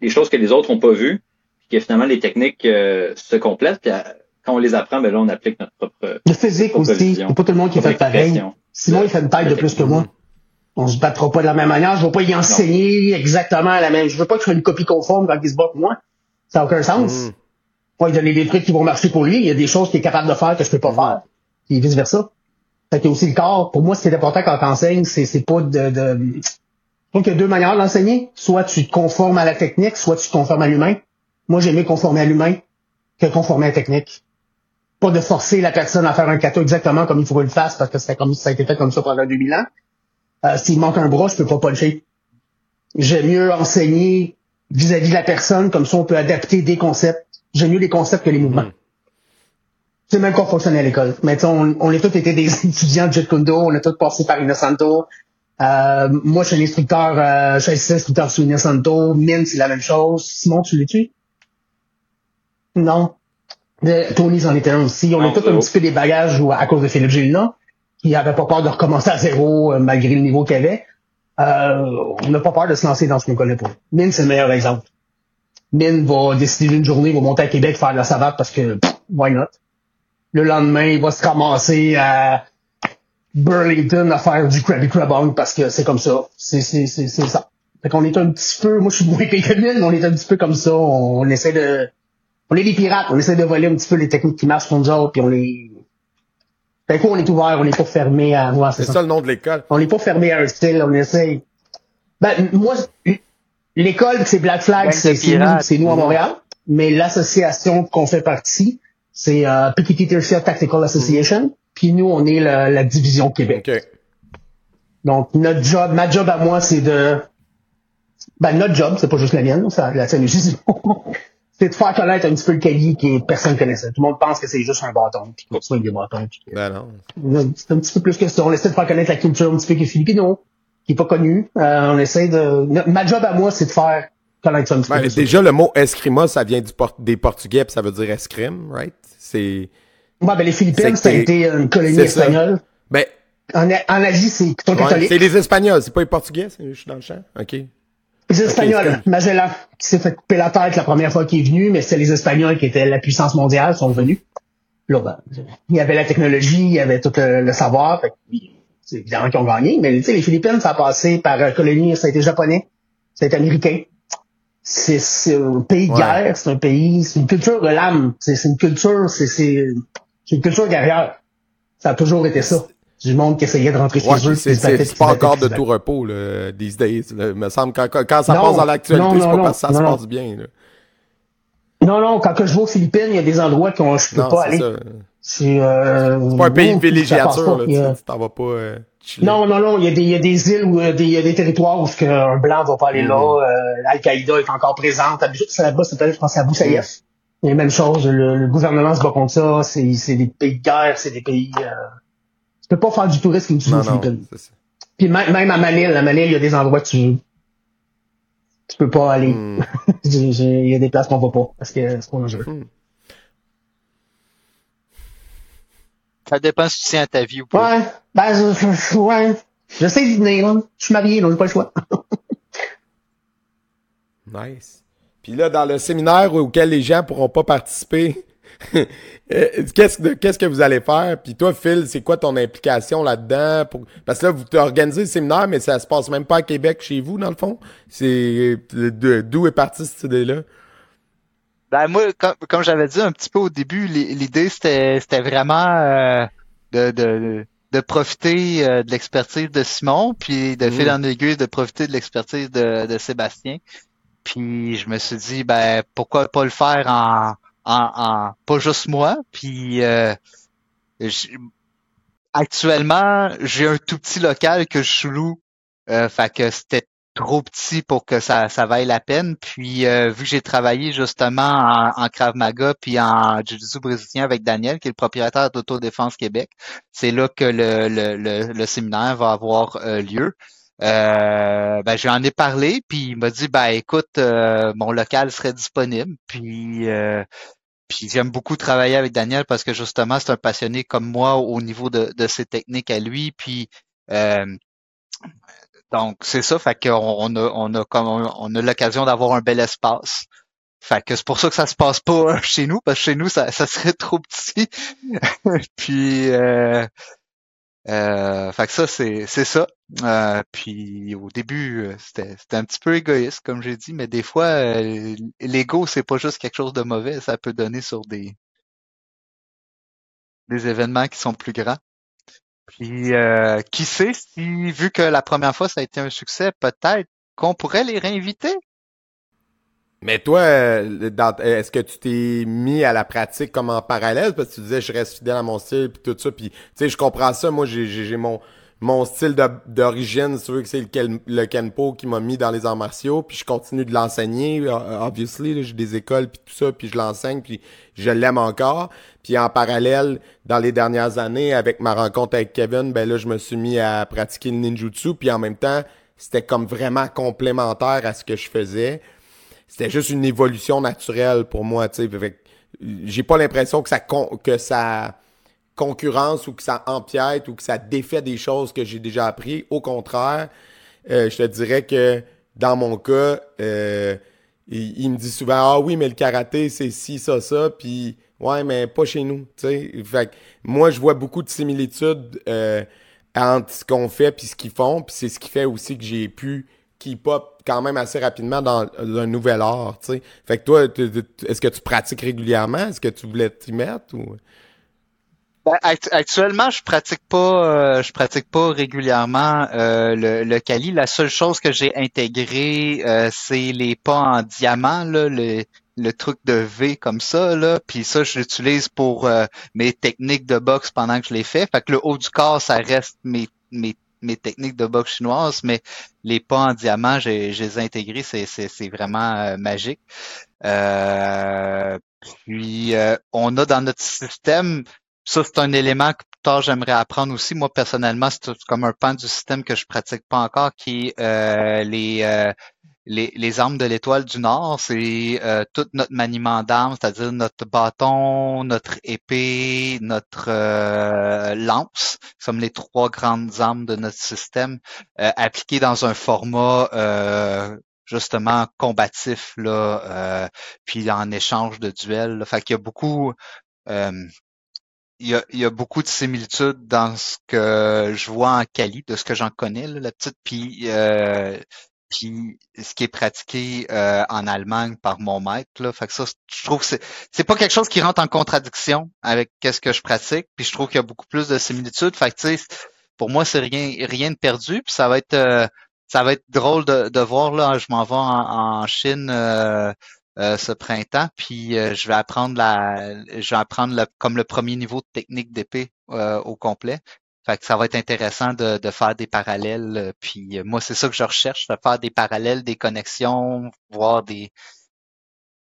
les choses que les autres n'ont pas vues. Puis que finalement, les techniques euh, se complètent. Puis euh, quand on les apprend, ben là, on applique notre propre Le physique propre aussi. pas tout le monde qui fait pareil. Simon, il fait une taille de plus que moi. On se battra pas de la même manière. Je vais pas y enseigner exactement la même. Je veux pas que je fasse une copie conforme quand il se bat moi. Ça n'a aucun sens. Mm. Moi, il donner des trucs qui vont marcher pour lui. Il y a des choses qu'il est capable de faire que je peux pas faire. Et vice versa. Fait a aussi le corps. Pour moi, ce qui est important quand t'enseignes, c'est, c'est pas de, de... Je trouve qu'il y a deux manières d'enseigner. Soit tu te conformes à la technique, soit tu te conformes à l'humain. Moi, j'aime mieux conformer à l'humain que conformer à la technique. Pas de forcer la personne à faire un kata exactement comme il faut le fasse, parce que c'est comme ça a été fait comme ça pendant 2000 ans. Euh, s'il manque un bras, je peux pas puncher. J'aime mieux enseigner vis-à-vis de la personne, comme ça on peut adapter des concepts. J'aime mieux les concepts que les mouvements. Mm. C'est même qu'on fonctionne à l'école. Mais tu sais, on, on a tous été des (laughs) étudiants de Jet Kundo, on a tous passé par Innocento. Euh, moi, je suis un instructeur, euh, je suis instructeur sur Innocento. Mine, c'est la même chose. Simon, tu l'es-tu? Non. De- Tony en était un aussi. On a tous un petit peu des bagages à cause de Philippe Gélina, qui avait pas peur de recommencer à zéro euh, malgré le niveau qu'il avait. Euh, on n'a pas peur de se lancer dans ce qu'on connaît pas. Mine, c'est le meilleur exemple. Mine va décider d'une journée, il va monter à Québec faire de la savate parce que pff, why not? Le lendemain, il va se ramasser à Burlington à faire du Krabby Krabong parce que c'est comme ça. C'est, c'est, c'est, c'est ça. Fait qu'on est un petit peu, moi je suis moins payé que Mine, mais on est un petit peu comme ça. On, on essaie de, on est des pirates, on essaie de voler un petit peu les techniques qui marchent pour nous autres, puis on les, fait quoi, on est ouvert, on n'est pas fermé à, ouais, C'est ça le nom de l'école. on n'est pas fermé à un style, on essaye. Ben, moi, l'école, c'est Black Flag, c'est nous, nous à Montréal. Mais l'association qu'on fait partie, c'est euh, Piketty Tertia Tactical Association. Puis nous, on est la, la division Québec. OK. Donc, notre job, ma job à moi, c'est de... Ben, notre job, c'est pas juste la mienne, c'est la tienne aussi. (laughs) c'est de faire connaître un petit peu le Cali que personne connaissait. Tout le monde pense que c'est juste un bâton, puis qu'on soigne des bâtons. puis Ben non. c'est un petit peu plus que ça. On essaie de faire connaître la culture un petit peu qui est filipino, qui est pas connue. Euh, on essaie de... Ma job à moi, c'est de faire connaître ça un petit peu. Ben, déjà, le mot escrima, ça vient du port- des Portugais, puis ça veut dire escrime, right? C'est. Ouais, ben, les Philippines, ça a été une colonie ça. espagnole. Ben, En, en Asie, c'est plutôt ouais, catholique. c'est les Espagnols, c'est pas les Portugais, c'est- je suis dans le champ. OK. Les Espagnols, comme- Magellan, qui s'est fait couper la tête la première fois qu'il est venu, mais c'est les Espagnols qui étaient la puissance mondiale, sont venus. Là, ben, il y avait la technologie, il y avait tout le, le savoir, fait c'est évidemment qu'ils ont gagné, mais tu sais, les Philippines, ça a passé par euh, colonie, ça a été japonais, ça a été américain. C'est un pays de Ouais. guerre, c'est un pays, c'est une culture de l'âme, c'est c'est une culture, c'est c'est c'est une culture guerrière. Ça a toujours été ça. Du monde qui essayait de rentrer Ouais, chez eux. c'est pas encore de tout repos, là, these days. là. Il me semble quand, quand, ça Non, passe dans l'actualité, c'est pas non, parce que ça se passe bien, là. Non, non, quand que je vais aux Philippines, il y a des endroits qu'on je peux Non, pas aller. ça. C'est euh, pas un pays non, de villégiature, là. A- Tu tu t'en vas pas euh. Non, non, non, il y a des, il y a des îles où euh, il y a des territoires où un blanc va pas aller là. Mhm. Euh, Al-Qaïda est encore présente. Là-bas, c'est peut-être, je pense, à Abu Sayyaf. Mhm. Il y a la même chose. Le, le gouvernement se bat contre ça. C'est, des pays de guerre, c'est des pays. Euh... Tu peux pas faire du tourisme comme tu Non, non. Puis même, même à Manille, à Manille, il y a des endroits que tu tu peux pas aller. Hmm. (laughs) Il y a des places qu'on va pas parce que c'est pas dangereux. Ça dépend si tu tiens à ta vie ou pas. Ouais, ben, je, je- ouais. J'essaie d'y venir, là. Je suis marié, donc j'ai pas le choix. (laughs) Nice. Puis là, dans le séminaire auquel les gens pourront pas participer, (laughs) euh, qu'est-ce, que- qu'est-ce que vous allez faire? Puis toi, Phil, c'est quoi ton implication là-dedans? Pour... Parce que là, vous organisez le séminaire, mais ça se passe même pas à Québec chez vous, dans le fond. C'est de- d'où est partie cette idée-là? Ben moi, comme, comme j'avais dit un petit peu au début, l'i- l'idée c'était c'était vraiment euh, de, de, de profiter euh, de l'expertise de Simon, puis de Mhm. fil en aiguille de profiter de l'expertise de, de Sébastien. Puis je me suis dit ben pourquoi pas le faire en en, en pas juste moi. Puis euh, actuellement j'ai un tout petit local que je loue, euh, fait que c'était trop petit pour que ça, ça vaille la peine. Puis euh, vu que j'ai travaillé justement en, en Krav Maga puis en Jiu-Jitsu brésilien avec Daniel, qui est le propriétaire d'Autodéfense Québec, c'est là que le, le, le, le séminaire va avoir euh, lieu. Euh, ben, j'en ai parlé, puis il m'a dit ben écoute, euh, mon local serait disponible. Puis euh, puis j'aime beaucoup travailler avec Daniel parce que justement, c'est un passionné comme moi au niveau de, de ses techniques à lui. Puis euh, donc, c'est ça, fait qu'on on a, on a comme on a l'occasion d'avoir un bel espace. Fait que c'est pour ça que ça se passe pas euh, chez nous, parce que chez nous, ça, ça serait trop petit. (laughs) puis euh, euh, fait que ça, c'est, c'est ça. Euh, puis au début, euh, c'était, c'était un petit peu égoïste, comme j'ai dit, mais des fois, euh, l'ego, c'est pas juste quelque chose de mauvais, ça peut donner sur des des événements qui sont plus grands. Puis euh, qui sait si, vu que la première fois ça a été un succès, peut-être qu'on pourrait les réinviter? Mais toi, euh, euh, est-ce que tu t'es mis à la pratique comme en parallèle? Parce que tu disais, je reste fidèle à mon style, puis tout ça. Puis, tu sais, je comprends ça. Moi, j'ai mon, mon style d'origine, tu veux que c'est le, ken- le Kenpo qui m'a mis dans les arts martiaux. Puis je continue de l'enseigner, euh, obviously. J'ai des écoles, puis tout ça, puis je l'enseigne, puis je l'aime encore. Puis en parallèle, dans les dernières années, avec ma rencontre avec Kevin, ben là, je me suis mis à pratiquer le ninjutsu. Puis en même temps, c'était comme vraiment complémentaire à ce que je faisais c'était juste une évolution naturelle pour moi, tu sais. J'ai pas l'impression que ça que ça concurrence ou que ça empiète ou que ça défait des choses que j'ai déjà appris. Au contraire, euh, je te dirais que dans mon cas, euh, il, me dit souvent ah oui mais le karaté c'est ci ça ça puis ouais mais pas chez nous. Fait que moi je vois beaucoup de similitudes euh, entre ce qu'on fait puis ce qu'ils font puis c'est ce qui fait aussi que j'ai pu keep up quand même assez rapidement dans un nouvel art, tu sais. Fait que toi, est-ce que tu pratiques régulièrement? Est-ce que tu voulais t'y mettre? Ben, act- actuellement, je pratique pas, euh, je pratique pas régulièrement euh, le, le Kali. La seule chose que j'ai intégré, euh, c'est les pas en diamant, là, le, le truc de V comme ça, là. Puis ça, je l'utilise pour euh, mes techniques de boxe pendant que je les fais. Fait que le haut du corps, ça reste mes, mes, mes techniques de boxe chinoise, mais les pas en diamant, j'ai, les intégrés, c'est, vraiment euh, magique. Euh, puis on a dans notre système ça, c'est un élément que plus tard j'aimerais apprendre aussi. Moi, personnellement, c'est comme un pan du système que je pratique pas encore, qui est euh, les, euh, les, les armes de l'étoile du Nord. C'est euh, tout notre maniement d'armes, c'est-à-dire notre bâton, notre épée, notre euh, lance, comme les trois grandes armes de notre système, euh, appliquées dans un format euh, justement combatif, là, euh, puis en échange de duels. là. Fait qu'il y a beaucoup... euh, il y a, il y a beaucoup de similitudes dans ce que je vois en Cali, de ce que j'en connais, là, la petite, puis, euh, puis ce qui est pratiqué euh, en Allemagne par mon maître. Là. Fait que ça, je trouve que c'est, c'est pas quelque chose qui rentre en contradiction avec qu'est-ce que je pratique, puis je trouve qu'il y a beaucoup plus de similitudes. Fait que tu sais, pour moi, c'est rien, rien de perdu, puis ça va être euh, ça va être drôle de, de voir là. Je m'en vais en, en Chine euh, ce printemps, puis euh, je vais apprendre la, je vais apprendre le- comme le premier niveau de technique d'épée euh, au complet. Fait que ça va être intéressant de, de faire des parallèles. euh, Puis euh, moi, c'est ça que je recherche, de faire des parallèles, des connexions, voir des.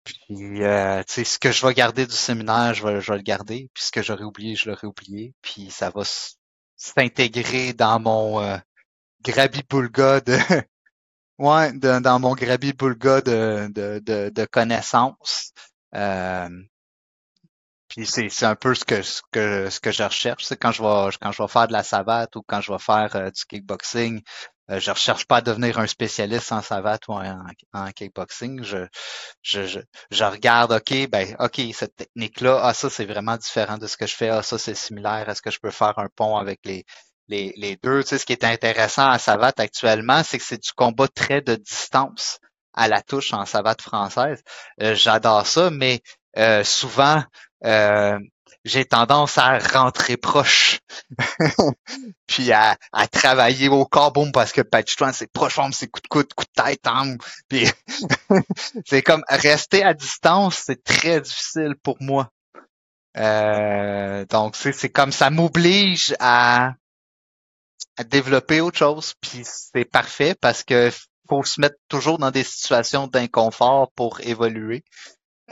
Puis euh, tu sais, ce que je vais garder du séminaire, je vais, je vais le garder. Puis ce que j'aurais oublié, je l'aurais oublié. Puis ça va s'intégrer dans mon euh, grabi-boulga de Ouais, dans mon grabi-boulga de, de, de, de connaissances. Euh, puis c'est, c'est un peu ce que, ce que, ce que je recherche. C'est quand je vais, quand je vais faire de la savate ou quand je vais faire euh, du kickboxing, euh, je recherche pas à devenir un spécialiste en savate ou en, en kickboxing. Je, je, je, je regarde, OK, ben, OK, cette technique-là, ah, ça, c'est vraiment différent de ce que je fais. Ah, ça, c'est similaire. Est-ce que je peux faire un pont avec les, les, les deux? Tu sais, ce qui est intéressant à savate actuellement, c'est que c'est du combat très de distance à la touche en savate française. Euh, j'adore ça, mais euh, souvent, euh, j'ai tendance à rentrer proche, (laughs) puis à, à travailler au corps, boum, parce que Patch c'est proche, c'est coup de coude, coup de tête, hein, puis (laughs) c'est comme rester à distance, c'est très difficile pour moi. Euh, donc c'est comme ça m'oblige à, à développer autre chose, puis c'est parfait parce que faut se mettre toujours dans des situations d'inconfort pour évoluer.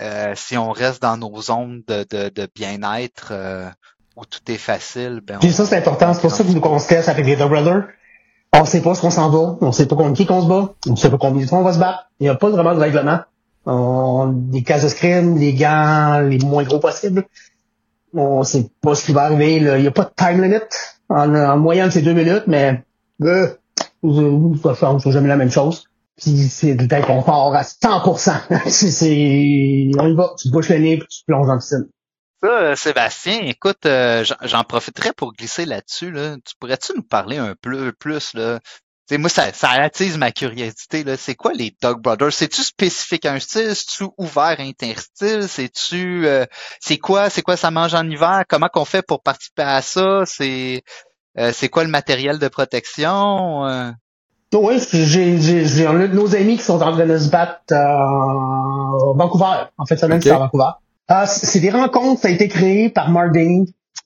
Euh, si on reste dans nos zones de, de, de bien-être euh, où tout est facile, ben Puis on- ça, c'est important. C'est pour ça que nous, qu'on se avec les Dog Brothers. On sait pas ce qu'on s'en va. On sait pas contre qui qu'on se bat. On sait pas combien de fois on va se battre. Il n'y a pas vraiment de règlement. On, des cases de scrim, les gants les moins gros possibles. On sait pas ce qui va arriver. là. Il n'y a pas de time limit. En, en moyenne, c'est deux minutes, mais euh, ça change. C'est jamais la même chose. Puis c'est de l'inconfort à 100%. (laughs) c'est, on y va. Tu bouches le nez puis tu plonges dans le piscine. Ça, euh, Sébastien, écoute, euh, j'en- j'en profiterai pour glisser là-dessus. Là. Tu pourrais-tu nous parler un peu plus là? Tu sais, moi, ça, ça attise ma curiosité. Là. C'est quoi les Dog Brothers? C'est-tu spécifique à un style? C'est-tu ouvert interstyle? C'est-tu euh, c'est quoi? C'est quoi ça mange en hiver? Comment qu'on fait pour participer à ça? C'est Euh, c'est quoi le matériel de protection? Euh? Oui, j'ai, j'ai, j'ai un de nos amis qui sont en train de se battre à Vancouver. En fait, semaine, c'est à Vancouver. Euh, c'est des rencontres, ça a été créé par Mark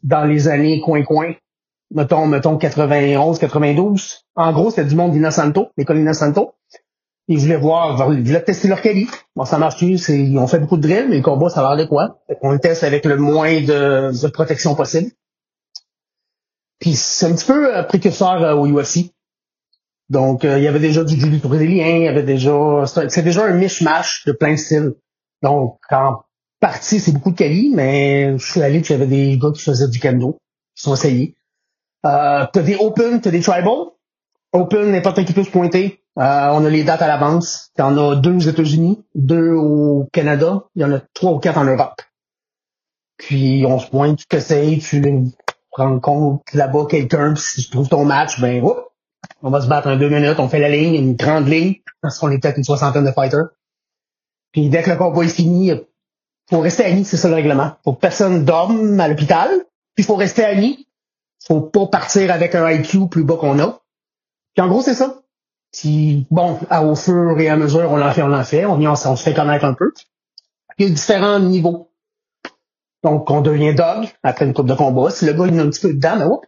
dans les années coin-coin. Mettons, mettons 91, 92. En gros, c'était du monde d'Innocento, l'école d'Innocento. Ils voulaient voir, ils voulaient tester leur qualité. Bon, ça marche c'est, ils ont fait beaucoup de drills, mais le combat, ça va de quoi? On le teste avec le moins de, de protection possible. Puis c'est un petit peu euh, précurseur euh, au UFC. Donc, euh, il y avait déjà du judo brésilien, il y avait déjà... C'est déjà un mishmash de plein de styles. Donc, en partie, c'est beaucoup de quali, mais je suis allé, puis j'avais des gars qui faisaient du kendo, qui sont essayés. Euh, t'as des open, t'as des tribal. Open, n'importe qui peut se pointer. Euh, on a les dates à l'avance. T'en as deux aux États-Unis, deux au Canada, il y en a trois ou quatre en Europe. Puis on se pointe, tu t'essayes, tu rencontres là-bas quelqu'un, si tu trouves ton match, ben on va se battre en deux minutes, on fait la ligne, une grande ligne, parce qu'on est peut-être une soixantaine de fighters. Puis dès que le combat est fini, faut rester amis, c'est ça le règlement. Faut que personne dorme à l'hôpital, puis faut rester amis. Faut pas partir avec un IQ plus bas qu'on a. Puis en gros, c'est ça. Puis bon, à, au fur et à mesure, on en fait, on en fait, on, on, se fait connaître un peu. Il y a différents niveaux. Donc, on devient dog après une coupe de combat. Si le gars il a un petit peu de dame, ben,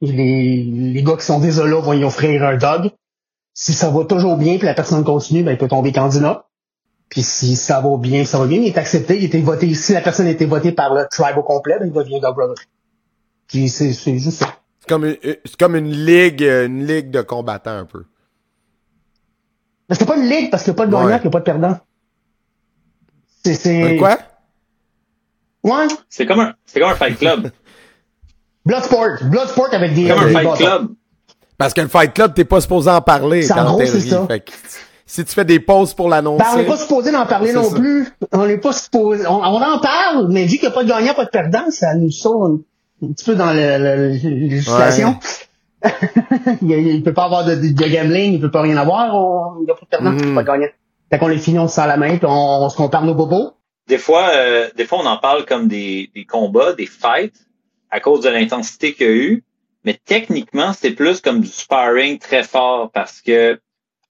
les, les gars qui sont désolés vont y offrir un dog. Si ça va toujours bien, puis la personne continue, ben, il peut tomber candidat. Puis si ça va bien, ça va bien, il est accepté, il était voté. Si la personne été votée par le tribe au complet, ben, il devient dog brother. Puis c'est, juste ça. C'est comme une, c'est comme une ligue, une ligue de combattants un peu. Mais c'est pas une ligue parce qu'il n'y a pas de gagnant, il n'y a pas de perdant. C'est, c'est... quoi? Ouais. C'est comme un, c'est comme un fight club. (laughs) Bloodsport. Bloodsport avec des. Comme un fight club. Parce que le fight club, t'es pas supposé en parler C'est en quand gros, t'es c'est ça. Fait que si tu fais des pauses pour l'annoncer. Ben, on n'est pas supposé d'en parler non ça. plus. On n'est pas supposé. On, on en parle, mais vu qu'il n'y a pas de gagnant, pas de perdant, ça nous sort un, petit peu dans la législation. (laughs) il, il peut pas avoir de, de, de gambling, il peut pas rien avoir, on- il n'y a pas de perdant, pas de gagnant. Fait qu'on les finit, on se sent la main, puis on, on se compare nos bobos. Des fois, euh, des fois, on en parle comme des, des combats, des fights, à cause de l'intensité qu'il y a eu. Mais techniquement, c'est plus comme du sparring très fort parce que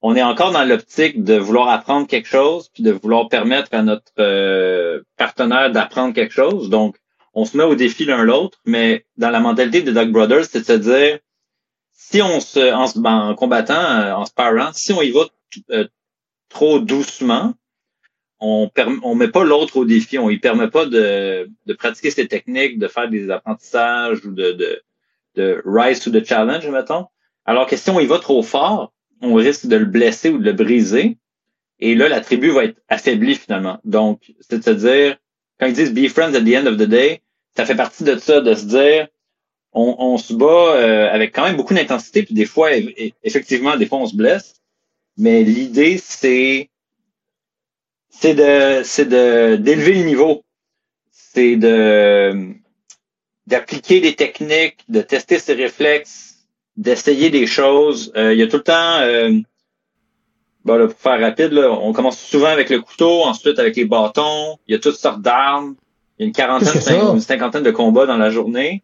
on est encore dans l'optique de vouloir apprendre quelque chose puis de vouloir permettre à notre euh, partenaire d'apprendre quelque chose. Donc, on se met au défi l'un l'autre, mais dans la mentalité des Dog Brothers, c'est de se dire si on se en, se- en combattant, euh, en sparring, si on y va euh, trop doucement, on on met pas l'autre au défi, on lui permet pas de, pratiquer ses techniques, de faire des apprentissages ou de, de, de rise to the challenge, mettons. Alors que si on y va trop fort, on risque de le blesser ou de le briser. Et là, la tribu va être affaiblie finalement. Donc, c'est de se dire, quand ils disent be friends at the end of the day, ça fait partie de ça, de se dire, on, on se bat euh, avec quand même beaucoup d'intensité, puis des fois, eff- eff- effectivement, des fois, on se blesse. Mais l'idée, c'est c'est de c'est de d'élever le niveau. C'est de d'appliquer des techniques, de tester ses réflexes, d'essayer des choses. Euh, il y a tout le temps euh, bon, là, pour faire rapide, là, on commence souvent avec le couteau, ensuite avec les bâtons. Il y a toutes sortes d'armes. Il y a une quarantaine, une cinquantaine de combats dans la journée.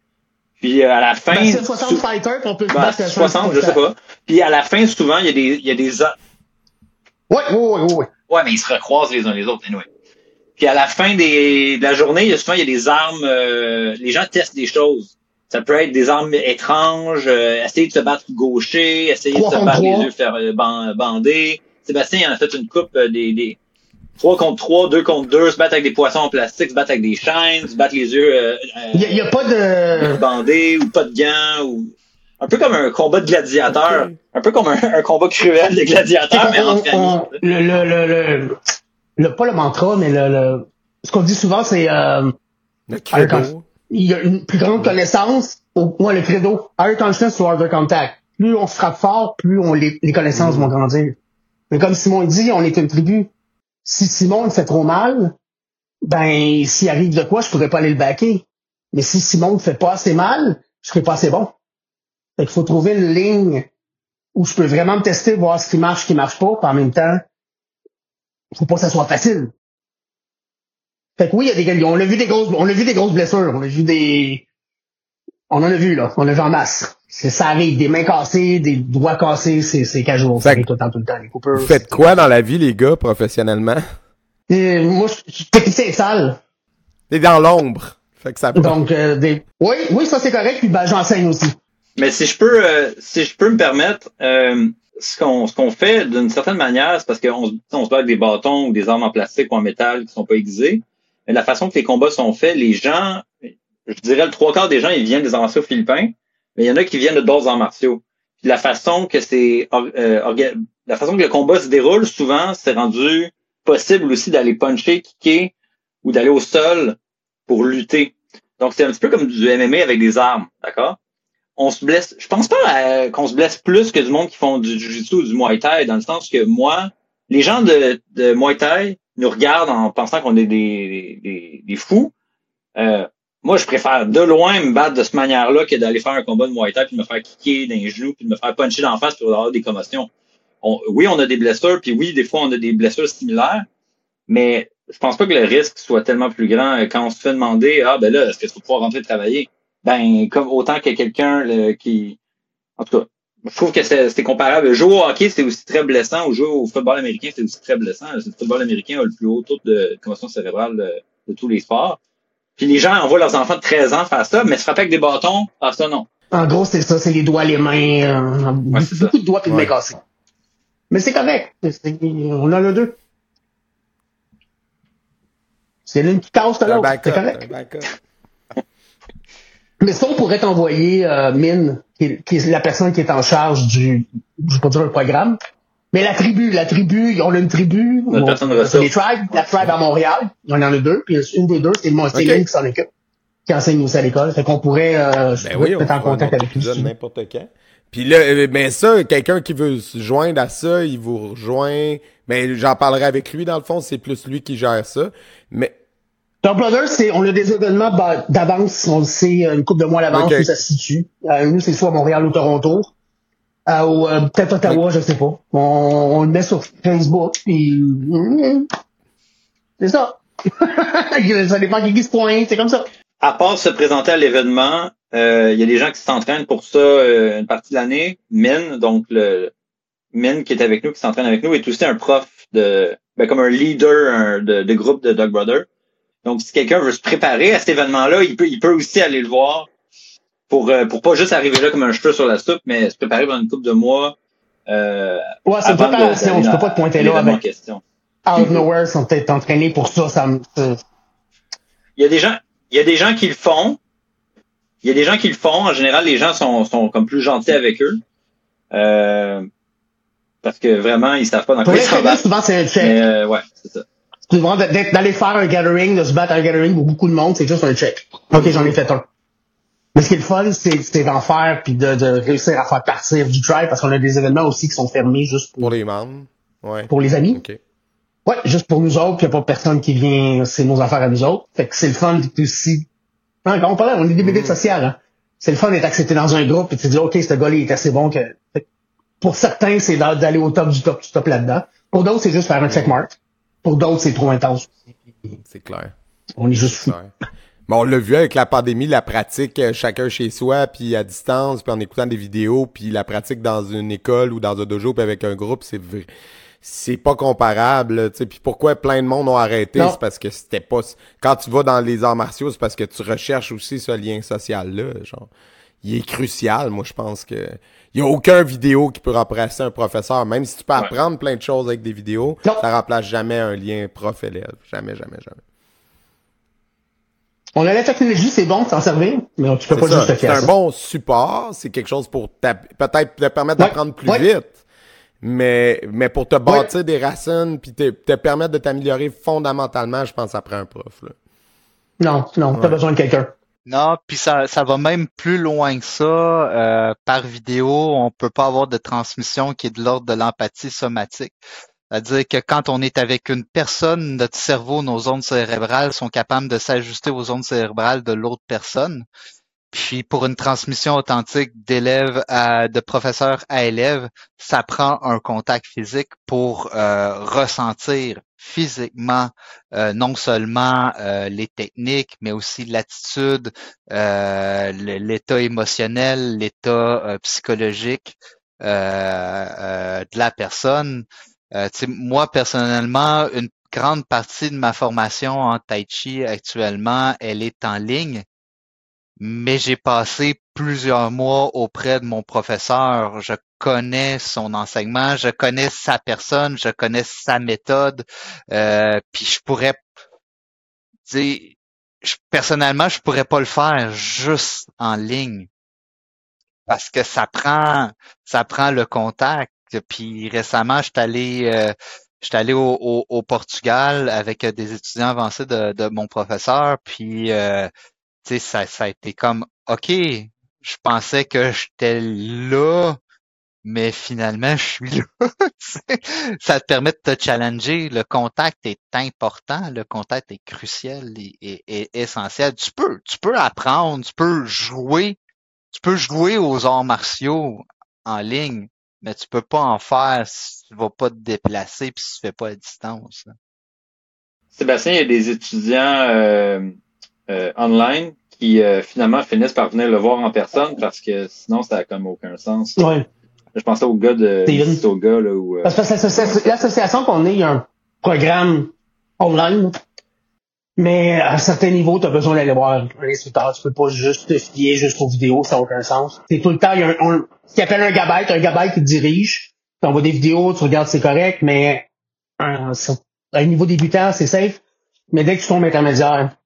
Puis euh, à la fin, Ben, c'est 60 sou- fighters, on peut ben, battre à 60, je sais pas. Puis à la fin, souvent, il y a des, il y a des, Ouais, ouais, ouais, ouais, ouais. Mais ils se recroisent les uns les autres, anyway. Puis à la fin des, de la journée, il y a souvent il y a des armes. euh, les gens testent des choses. Ça peut être des armes étranges, euh, essayer de se battre gaucher, essayer de se battre les yeux faire ban- bander. Sébastien il en a fait une coupe euh, des, des 3 contre 3, 2 contre 2, se battre avec des poissons en plastique, se battre avec des chaînes, se battre les yeux euh, Il y a, il y a pas euh, de... bandés ou pas de gants ou un peu comme un combat de gladiateur, un peu comme un, un combat cruel de gladiateur, mais on- le, le, le, le, le- pas le mantra, mais le, le ce qu'on dit souvent, c'est euh, Le credo. il y a une plus grande connaissance. Au, moi, le credo, higher consciousness or harder contact. Plus on se frappe fort, plus on, les, les connaissances vont grandir. Mais comme Simon dit, on est une tribu. Si Simon fait trop mal, ben s'il arrive de quoi, je pourrais pas aller le baquer. Mais si Simon me fait pas assez mal, je serai pas assez bon. Fait qu'il faut trouver une ligne où je peux vraiment me tester, voir ce qui marche, ce qui marche pas, puis en même temps, faut pas que ça soit facile. Fait que oui, il y a des on a vu des grosses, on a vu des grosses blessures, on a vu des, On en a vu, là. On a vu en masse. C'est, ça arrive. Des mains cassées, des doigts cassés, c'est, c'est casual. Ça arrive tout le temps, tout le temps. Les coupeurs. Vous faites quoi dans la vie, les gars, professionnellement? Et moi, je suis technicien sale. T'es dans l'ombre. Fait que ça Donc, euh, des... oui, oui, ça c'est correct. Puis ben, j'enseigne aussi. Mais si je peux, euh, si je peux me permettre, euh, ce qu'on ce qu'on fait d'une certaine manière, c'est parce qu'on se- on se bat avec des bâtons ou des armes en plastique ou en métal qui sont pas aiguisées. Mais la façon que les combats sont faits, les gens, je dirais le trois quarts des gens, ils viennent des arts martiaux philippins, mais il y en a qui viennent de d'autres arts martiaux. La façon que c'est euh, la façon que le combat se déroule, souvent, c'est rendu possible aussi d'aller puncher, kicker ou d'aller au sol pour lutter. Donc c'est un petit peu comme du MMA avec des armes, d'accord? on se blesse. Je pense pas à- qu'on se blesse plus que du monde qui font du jiu-jitsu ou du muay thai, dans le sens que moi, les gens de, de muay thai nous regardent en pensant qu'on est des, des, des fous. Euh, moi, je préfère de loin me battre de cette manière-là que d'aller faire un combat de muay thai puis me faire kicker dans les genoux puis me faire puncher d'en face pour avoir des commotions. On- oui, on a des blessures, puis oui, des fois, on a des blessures similaires, mais je pense pas que le risque soit tellement plus grand euh, quand on se fait demander Ah ben là, est-ce que tu vas pouvoir rentrer travailler? Ben, comme autant que quelqu'un qui. En tout cas, je trouve que c'est comparable. Jouer au hockey, c'est aussi très blessant, ou jouer au football américain, c'est aussi très blessant. Le football américain a le plus haut taux de commotion cérébrale de, de tous les sports. Puis les gens envoient leurs enfants de 13 ans faire ça, mais se frapper avec des bâtons, ah ça non. En gros, c'est ça, c'est les doigts, les mains, euh, beaucoup, c'est ça. beaucoup de doigts et de mains Ouais. cassées. Mais c'est correct. On en a deux. C'est l'une qui casse l'autre. C'est correct. Mais ça, on pourrait t'envoyer euh, Mine, qui est, qui est la personne qui est en charge du, je vais pas dire le programme, mais la tribu, la tribu, on a une tribu, on- les tribes, la tribe à Montréal, il y en a deux, puis une des deux, c'est mon c'est Ok. Mine qui s'en occupe, qui enseigne aussi à l'école. Fait qu'on pourrait, euh, Ben oui, on être en fera un contact avec lui. n'importe quand. Puis là, euh, ben ça, quelqu'un qui veut se joindre à ça, il vous rejoint. Ben j'en parlerai avec lui dans le fond, c'est plus lui qui gère ça. Mais Top Brothers, c'est, on a des événements d'avance, on le sait, une couple de mois à l'avance où ça se situe. Euh, nous, c'est soit Montréal ou Toronto. Ou euh, peut-être Ottawa, je sais pas. On, on le met sur Facebook, puis mm, c'est ça. (laughs) ça dépend qui se pointe, c'est comme ça. À part se présenter à l'événement, euh, il y a des gens qui s'entraînent pour ça euh, une partie de l'année. Min, donc le Min qui est avec nous, qui s'entraîne avec nous, est aussi un prof de, ben, comme un leader de, de groupe de Dog Brother. Donc, si quelqu'un veut se préparer à cet événement-là, il peut, il peut aussi aller le voir pour, euh, pour pas juste arriver là comme un cheveu sur la soupe, mais se préparer pendant une couple de mois. Euh, Ouais, c'est une préparation. Tu peux pas te pointer là avec question. out of nowhere, ils sont peut-être entraînés pour ça. ça me- Il y a des gens, il y a des gens qui le font. Il y a des gens qui le font. En général, les gens sont, sont comme plus gentils avec eux. Euh, parce que vraiment, ils savent pas dans quoi ils s'en souvent, c'est un check. Mais euh, ouais, c'est ça. D'être- d'aller faire un gathering, de se battre à un gathering pour beaucoup de monde, c'est juste un check. Ok, j'en ai fait un. Mais ce qui est le fun, c'est d'en faire puis de, de réussir à faire partir du tribe parce qu'on a des événements aussi qui sont fermés juste pour, pour les membres, ouais. pour les amis. Ok. Ouais, juste pour nous autres, puis y a pas personne qui vient, c'est nos affaires à nous autres. Fait que c'est le fun d'être aussi. Quand on parle, on est des bénéfices sociales, hein. C'est le fun d'être accepté dans un groupe et de se dire, OK, ce gars-là, il est assez bon que. Pour certains, c'est d'a- d'aller au top du top du top là-dedans. Pour d'autres, c'est juste faire un checkmark. Pour d'autres, c'est trop intense. C'est clair. On est juste fou. Bon, on l'a vu avec la pandémie, la pratique euh, chacun chez soi, puis à distance, puis en écoutant des vidéos, puis la pratique dans une école ou dans un dojo, puis avec un groupe, c'est vrai. C'est pas comparable, tu sais. Puis pourquoi plein de monde ont arrêté, c'est parce que c'était pas. Quand tu vas dans les arts martiaux, c'est parce que tu recherches aussi ce lien social là, genre. Il est crucial, moi je pense que il y a aucun vidéo qui peut remplacer un professeur, même si tu peux apprendre plein de choses avec des vidéos, Non. ça remplace jamais un lien prof-élève, jamais, jamais, jamais. On a la technologie, c'est bon de s'en servir, mais tu peux pas ça. juste te C'est faire un bon support, c'est quelque chose pour peut-être te permettre Ouais. d'apprendre plus Ouais. vite. Mais, mais pour te bâtir des racines puis te, te permettre de t'améliorer fondamentalement, je pense prend un prof. Là. Non, non, t'as besoin de quelqu'un. Non, puis ça, ça va même plus loin que ça. Euh, par vidéo, on peut pas avoir de transmission qui est de l'ordre de l'empathie somatique. C'est-à-dire que quand on est avec une personne, notre cerveau, nos ondes cérébrales sont capables de s'ajuster aux ondes cérébrales de l'autre personne. Puis pour une transmission authentique d'élève à de professeur à élève, ça prend un contact physique pour euh, ressentir physiquement euh, non seulement euh, les techniques, mais aussi l'attitude, l'état émotionnel, l'état psychologique de la personne. Moi personnellement, une grande partie de ma formation en tai chi actuellement, elle est en ligne mais j'ai passé plusieurs mois auprès de mon professeur. Je connais son enseignement, je connais sa personne, je connais sa méthode, euh, puis je pourrais, personnellement, je pourrais pas le faire juste en ligne parce que ça prend, ça prend le contact. Puis récemment, je suis allé, euh, allé au, au, Portugal avec des étudiants avancés de, de mon professeur, puis euh, ça, ça a été comme, OK, je pensais que j'étais là, mais finalement, je suis (laughs) là. ça te permet de te challenger. Le contact est important, le contact est crucial et, essentiel. Tu peux, tu peux apprendre, tu peux jouer, tu peux jouer aux arts martiaux en ligne, mais tu peux pas en faire si tu vas pas te déplacer puis si tu fais pas à distance. Sébastien, il y a des étudiants euh, euh, online qui euh, finalement finissent par venir le voir en personne parce que sinon ça a comme aucun sens. Ouais. Je pensais au gars de au gars là où. Euh, parce que l'association qu'on est, il y a un programme online. Mais à un certain niveau, tu as besoin d'aller voir un instructeur. Tu peux pas juste te fier juste aux vidéos, ça n'a aucun sens. C'est tout le temps, il y a un, ce qu'on appelle un gabaï, un gabaï qui te dirige. Tu envoies des vidéos, tu regardes c'est correct, mais à un niveau débutant, c'est safe. Mais dès que tu tombes intermédiaire,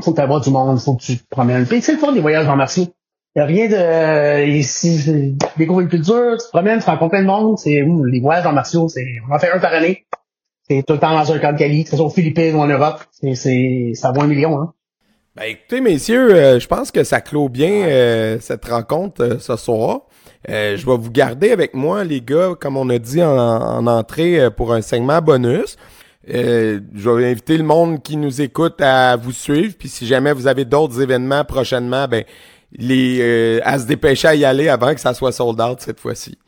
faut que tu du monde, faut que tu te promènes. Puis c'est le fun des voyages en martiaux. Il n'y a rien de ici, découvrir une culture, tu te promènes, tu rencontres plein de monde, c'est les voyages en martiaux, c'est on en fait un par année. C'est tout le temps dans un camp de Cali, que ce soit aux Philippines ou en Europe. C'est, ça vaut un million, hein. Ben écoutez, messieurs, euh, je pense que ça clôt bien euh, cette rencontre euh, ce soir. je vais vous garder avec moi, les gars, comme on a dit en, en entrée, pour un segment bonus. Euh, je vais inviter le monde qui nous écoute à vous suivre. Puis si jamais vous avez d'autres événements prochainement, ben les euh, à se dépêcher à y aller avant que ça soit sold out cette fois-ci.